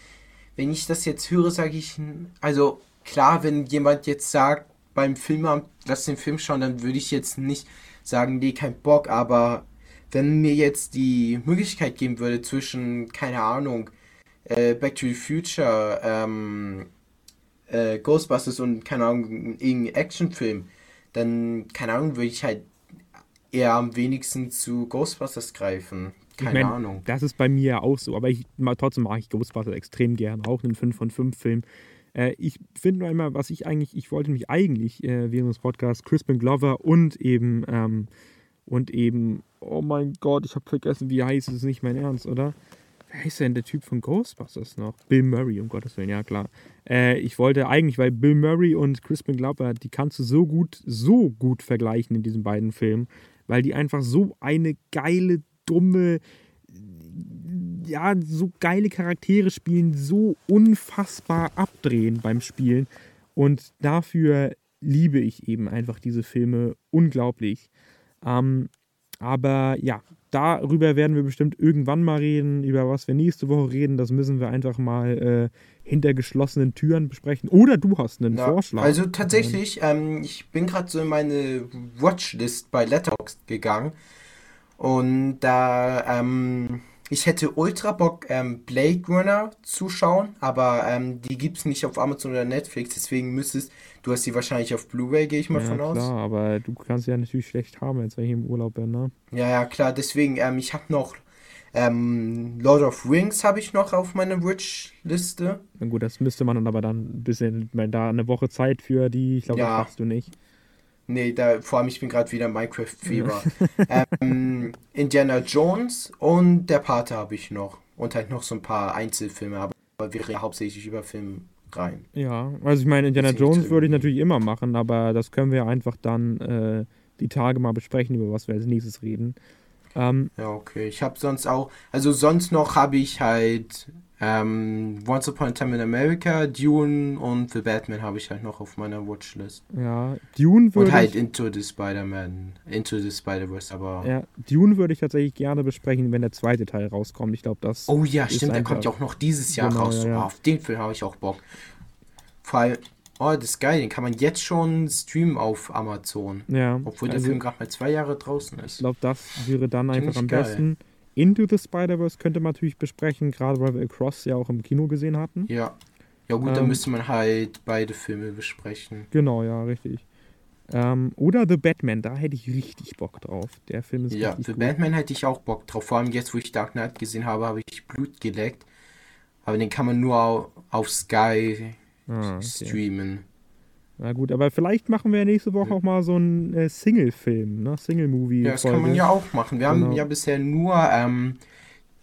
wenn ich das jetzt höre, sage ich, also klar, wenn jemand jetzt sagt, beim Filmamt, lass den Film schauen, dann würde ich jetzt nicht sagen, nee, kein Bock, aber wenn mir jetzt die Möglichkeit geben würde zwischen, keine Ahnung, äh, Back to the Future, ähm, äh, Ghostbusters und, keine Ahnung, irgendein Actionfilm, dann, keine Ahnung, würde ich halt eher am wenigsten zu Ghostbusters greifen. Ich Keine mein, Ahnung. Das ist bei mir ja auch so, aber ich, trotzdem mag ich Ghostbusters extrem gern, auch einen 5 von 5 Film. Äh, ich finde nur einmal, was ich eigentlich, ich wollte mich eigentlich äh, während des Podcasts Crispin Glover und eben, ähm, und eben, oh mein Gott, ich habe vergessen, wie heißt es, nicht mein Ernst, oder? Wer heißt denn der Typ von Ghostbusters noch? Bill Murray, um Gottes Willen, ja klar. Äh, ich wollte eigentlich, weil Bill Murray und Crispin Glover, die kannst du so gut, so gut vergleichen in diesen beiden Filmen, weil die einfach so eine geile, dumme, ja, so geile Charaktere spielen, so unfassbar abdrehen beim Spielen. Und dafür liebe ich eben einfach diese Filme unglaublich. Ähm, aber ja, darüber werden wir bestimmt irgendwann mal reden, über was wir nächste Woche reden. Das müssen wir einfach mal äh, hinter geschlossenen Türen besprechen. Oder du hast einen Ja, Vorschlag. Also tatsächlich, ähm, ich bin gerade so in meine Watchlist bei Letterboxd gegangen und da, ähm, ich hätte ultra Bock, ähm, Blade Runner zu schauen, aber ähm, die gibt's nicht auf Amazon oder Netflix, deswegen müsstest, du hast die wahrscheinlich auf Blu-ray, gehe ich mal ja, von aus. klar, aber du kannst ja natürlich schlecht haben, jetzt wenn ich im Urlaub bin, ne? Ja, ja, klar, deswegen, ähm, ich habe noch ähm, Lord of Rings habe ich noch auf meiner Watchliste. Na gut, das müsste man dann aber dann ein bisschen, weil da eine Woche Zeit für die, ich glaube, Ja. das schaffst du nicht. Nee, da, vor allem ich bin gerade wieder Minecraft-Fieber. ähm, Indiana Jones und Der Pate habe ich noch. Und halt noch so ein paar Einzelfilme, aber wir reden hauptsächlich über Filmreihen. Ja, also ich meine, Indiana Jones würde ich natürlich immer machen, aber das können wir einfach dann äh, die Tage mal besprechen, über was wir als nächstes reden. Ähm, Ja, okay. Ich habe sonst auch, also sonst noch habe ich halt ähm, Once Upon a Time in America, Dune und The Batman habe ich halt noch auf meiner Watchlist. ja, Dune würde Und halt ich, Into the Spider-Man, Into the Spider-Verse, aber... ja, Dune würde ich tatsächlich gerne besprechen, wenn der zweite Teil rauskommt. Ich glaube, das Oh ja, stimmt, der kommt ja auch noch dieses Jahr Genau, raus. ja, ja. Oh, auf den Film habe ich auch Bock. Vor allem, oh, das ist geil, den kann man jetzt schon streamen auf Amazon. ja, Obwohl der also Film gerade mal zwei Jahre draußen ich ist. glaube, das wäre dann einfach am geil. besten. Into the Spider-Verse könnte man natürlich besprechen, gerade weil wir Across ja auch im Kino gesehen hatten. Ja. Ja gut, dann Ähm, müsste man halt beide Filme besprechen. Genau, ja, richtig. Ähm, oder The Batman, da hätte ich richtig Bock drauf. Der Film ist Ja, für gut. Batman hätte ich auch Bock drauf. Vor allem jetzt, wo ich Dark Knight gesehen habe, habe ich Blut geleckt. Aber den kann man nur au- auf Sky Ah, okay. streamen. Na gut, aber vielleicht machen wir nächste Woche auch mal so einen äh, Single-Film, ne? Single-Movie. Ja, das kann man ja auch machen. Wir haben Genau. ja bisher nur ähm,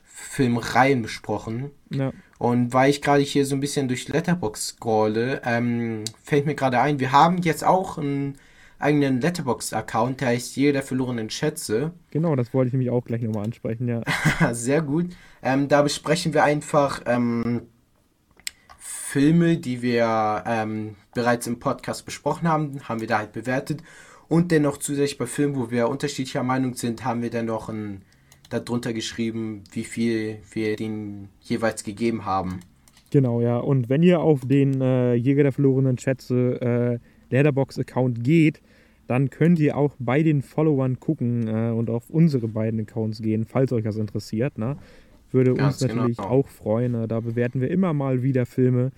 Filmreihen besprochen. Ja. Und weil ich gerade hier so ein bisschen durch Letterbox scrolle, ähm, fällt mir gerade ein, wir haben jetzt auch einen eigenen Letterbox-Account, der heißt Jeder der verlorenen Schätze. Genau, das wollte ich nämlich auch gleich nochmal ansprechen, ja. Sehr gut. Ähm, da besprechen wir einfach ähm, Filme, die wir ähm, bereits im Podcast besprochen haben, haben wir da halt bewertet. Und dennoch zusätzlich bei Filmen, wo wir unterschiedlicher Meinung sind, haben wir dann noch ein, darunter geschrieben, wie viel wir den jeweils gegeben haben. Genau, ja. Und wenn ihr auf den äh, Jäger der verlorenen Schätze äh, Leatherbox-Account geht, dann könnt ihr auch bei den Followern gucken äh, und auf unsere beiden Accounts gehen, falls euch das interessiert. Ne? Würde Ganz uns natürlich genau. auch freuen. Ne? Da bewerten wir immer mal wieder Filme.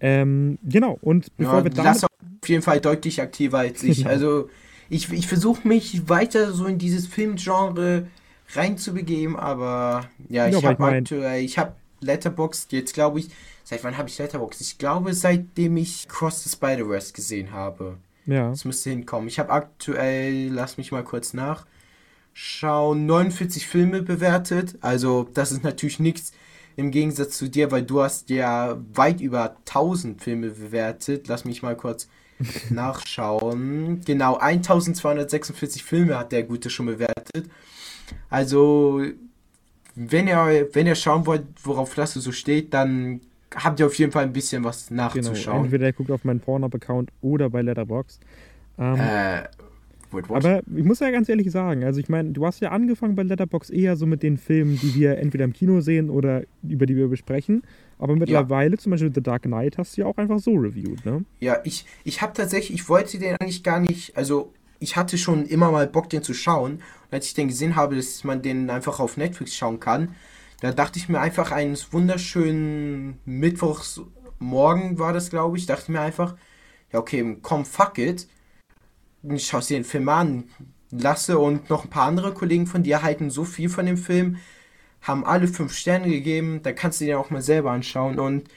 Ähm, genau, und bevor Ja, wir damit. Lasse auf jeden Fall deutlich aktiver als ich. Genau. Also ich, ich versuche mich weiter so in dieses Filmgenre reinzubegeben, aber ja, ich Ja, habe ich mein- aktuell, ich habe Letterboxd jetzt glaube ich, seit wann habe ich Letterboxd? Ich glaube seitdem ich Cross the Spider-Verse gesehen habe. ja, Das müsste hinkommen. Ich habe aktuell, lass mich mal kurz nachschauen, 49 Filme bewertet. Also das ist natürlich nichts im Gegensatz zu dir, weil du hast ja weit über 1000 Filme bewertet. Lass mich mal kurz nachschauen. Genau, 1246 Filme hat der Gute schon bewertet. Also, wenn ihr, wenn ihr schauen wollt, worauf das so steht, dann habt ihr auf jeden Fall ein bisschen was genau. nachzuschauen. Entweder ihr guckt auf meinen Pornhub-Account oder bei Letterboxd. Ähm, Äh, wait? Aber ich muss ja ganz ehrlich sagen, also ich meine, du hast ja angefangen bei Letterbox eher so mit den Filmen, die wir entweder im Kino sehen oder über die wir besprechen. Aber mittlerweile, zum Beispiel The Dark Knight, hast du ja auch einfach so reviewed, ne? Ja, ich, ich habe tatsächlich, ich wollte den eigentlich gar nicht, also ich hatte schon immer mal Bock, den zu schauen. Und als ich den gesehen habe, dass man den einfach auf Netflix schauen kann, da dachte ich mir einfach eines wunderschönen Mittwochsmorgen war das, glaube ich, dachte ich mir einfach, ja okay, komm, fuck it. Schaue dir den Film an. Lasse und noch ein paar andere Kollegen von dir halten so viel von dem Film, haben alle fünf Sterne gegeben, da kannst du dir auch mal selber anschauen. Und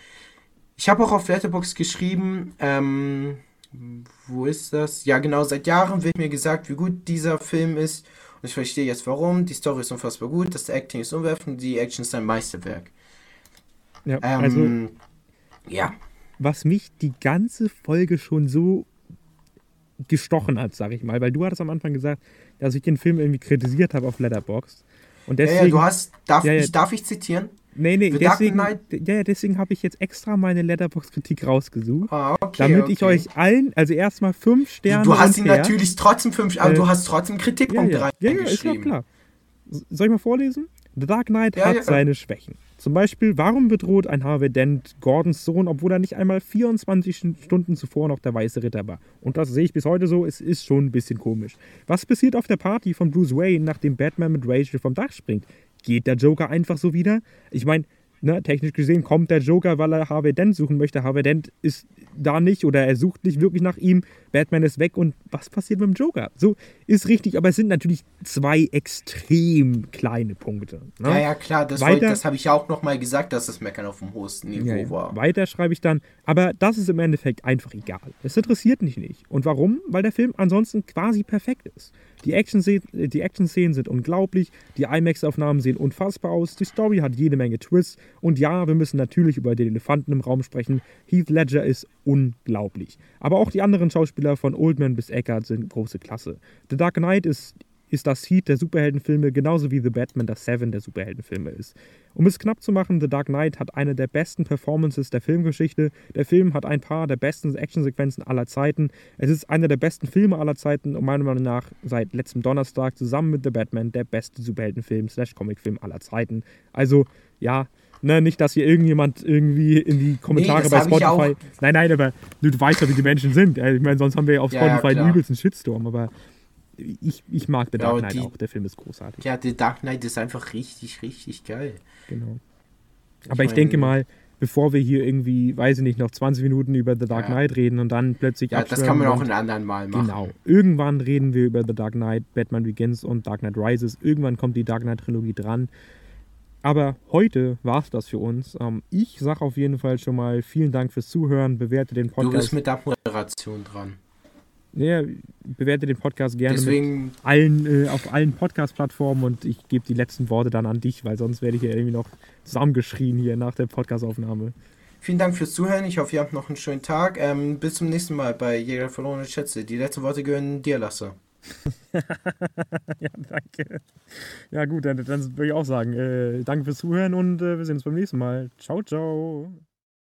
ich habe auch auf Letterboxd geschrieben, ähm, wo ist das? Ja, genau, seit Jahren wird mir gesagt, wie gut dieser Film ist. Und ich verstehe jetzt warum. Die Story ist unfassbar gut, das Acting ist umwerfend, die Action ist ein Meisterwerk. Ja, Ähm, also ja. was mich die ganze Folge schon so gestochen hat, sag ich mal, weil du hattest am Anfang gesagt, dass ich den Film irgendwie kritisiert habe auf Letterboxd. Und ja, deswegen, ja, du hast, darf, Ja, ja. Ich, darf ich zitieren? nee, nee, The deswegen, ja, ja, deswegen habe ich jetzt extra meine Letterboxd-Kritik rausgesucht, Ah, okay. damit okay. ich euch allen, also erstmal fünf Sterne Du hast ihn natürlich trotzdem fünf, aber Äh, du hast trotzdem Ja, Kritikpunkte ja, ja, ja, ist doch reingeschrieben. klar. Soll ich mal vorlesen? The Dark Knight Ja, hat ja. seine Schwächen. Zum Beispiel, warum bedroht ein Harvey Dent Gordons Sohn, obwohl er nicht einmal 24 Stunden zuvor noch der Weiße Ritter war? Und das sehe ich bis heute so, es ist schon ein bisschen komisch. Was passiert auf der Party von Bruce Wayne, nachdem Batman mit Rachel vom Dach springt? Geht der Joker einfach so wieder? Ich meine, ne, technisch gesehen kommt der Joker, weil er Harvey Dent suchen möchte. Harvey Dent ist da nicht oder er sucht nicht wirklich nach ihm. Batman ist weg und was passiert mit dem Joker? So ist richtig, aber es sind natürlich zwei extrem kleine Punkte. Ne? Ja, ja, klar, das, Weiter- das habe ich ja auch nochmal gesagt, dass das Meckern auf dem höchsten Niveau ja. war. Weiter schreibe ich dann, aber das ist im Endeffekt einfach egal. Es interessiert mich nicht. Und warum? Weil der Film ansonsten quasi perfekt ist. Die Action-Szenen Action sind unglaublich, die IMAX-Aufnahmen sehen unfassbar aus, die Story hat jede Menge Twists und ja, wir müssen natürlich über den Elefanten im Raum sprechen. Heath Ledger ist unglaublich. Aber auch die anderen Schauspieler von Oldman bis Eckart sind große Klasse. The Dark Knight ist ist das Heat der Superheldenfilme genauso wie The Batman das Seven der Superheldenfilme ist. Um es knapp zu machen, The Dark Knight hat eine der besten Performances der Filmgeschichte. Der Film hat ein paar der besten Actionsequenzen aller Zeiten. Es ist einer der besten Filme aller Zeiten und meiner Meinung nach seit letztem Donnerstag zusammen mit The Batman der beste Superheldenfilm slash Comicfilm aller Zeiten. Also, ja, ne, nicht, dass hier irgendjemand irgendwie in die Kommentare das bei Spotify... Nein, nein, aber du, weißt ja, wie die Menschen sind. Ich meine, sonst haben wir ja auf Ja, ja, Spotify den klar. übelsten Shitstorm, aber ich, ich mag The Ja, Dark Knight die- auch. Der Film ist großartig. Ja, The Dark Knight ist einfach richtig, richtig geil. Genau. Aber ich mein- denke mal, bevor wir hier irgendwie, weiß ich nicht, noch 20 Minuten über The Dark Ja. Knight reden und dann plötzlich Ja, das kann man auch und- in anderen Mal machen. Genau. Irgendwann reden wir über The Dark Knight, Batman Begins und Dark Knight Rises. Irgendwann kommt die Dark Knight Trilogie dran. Aber heute war es das für uns. Ähm, ich sage auf jeden Fall schon mal vielen Dank fürs Zuhören. Bewerte den Du Podcast. bist mit der Moderation dran. Ja, bewerte den Podcast gerne Deswegen, allen, äh, auf allen Podcast-Plattformen und ich gebe die letzten Worte dann an dich, weil sonst werde ich ja irgendwie noch zusammengeschrien hier nach der Podcast-Aufnahme. vielen Dank fürs Zuhören. Ich hoffe, ihr habt noch einen schönen Tag. Ähm, bis zum nächsten Mal bei Jäger verlorene Schätze. Die letzten Worte gehören dir, Lasse. ja, danke. Ja, gut, dann, dann würde ich auch sagen, äh, danke fürs Zuhören und äh, wir sehen uns beim nächsten Mal. Ciao, ciao.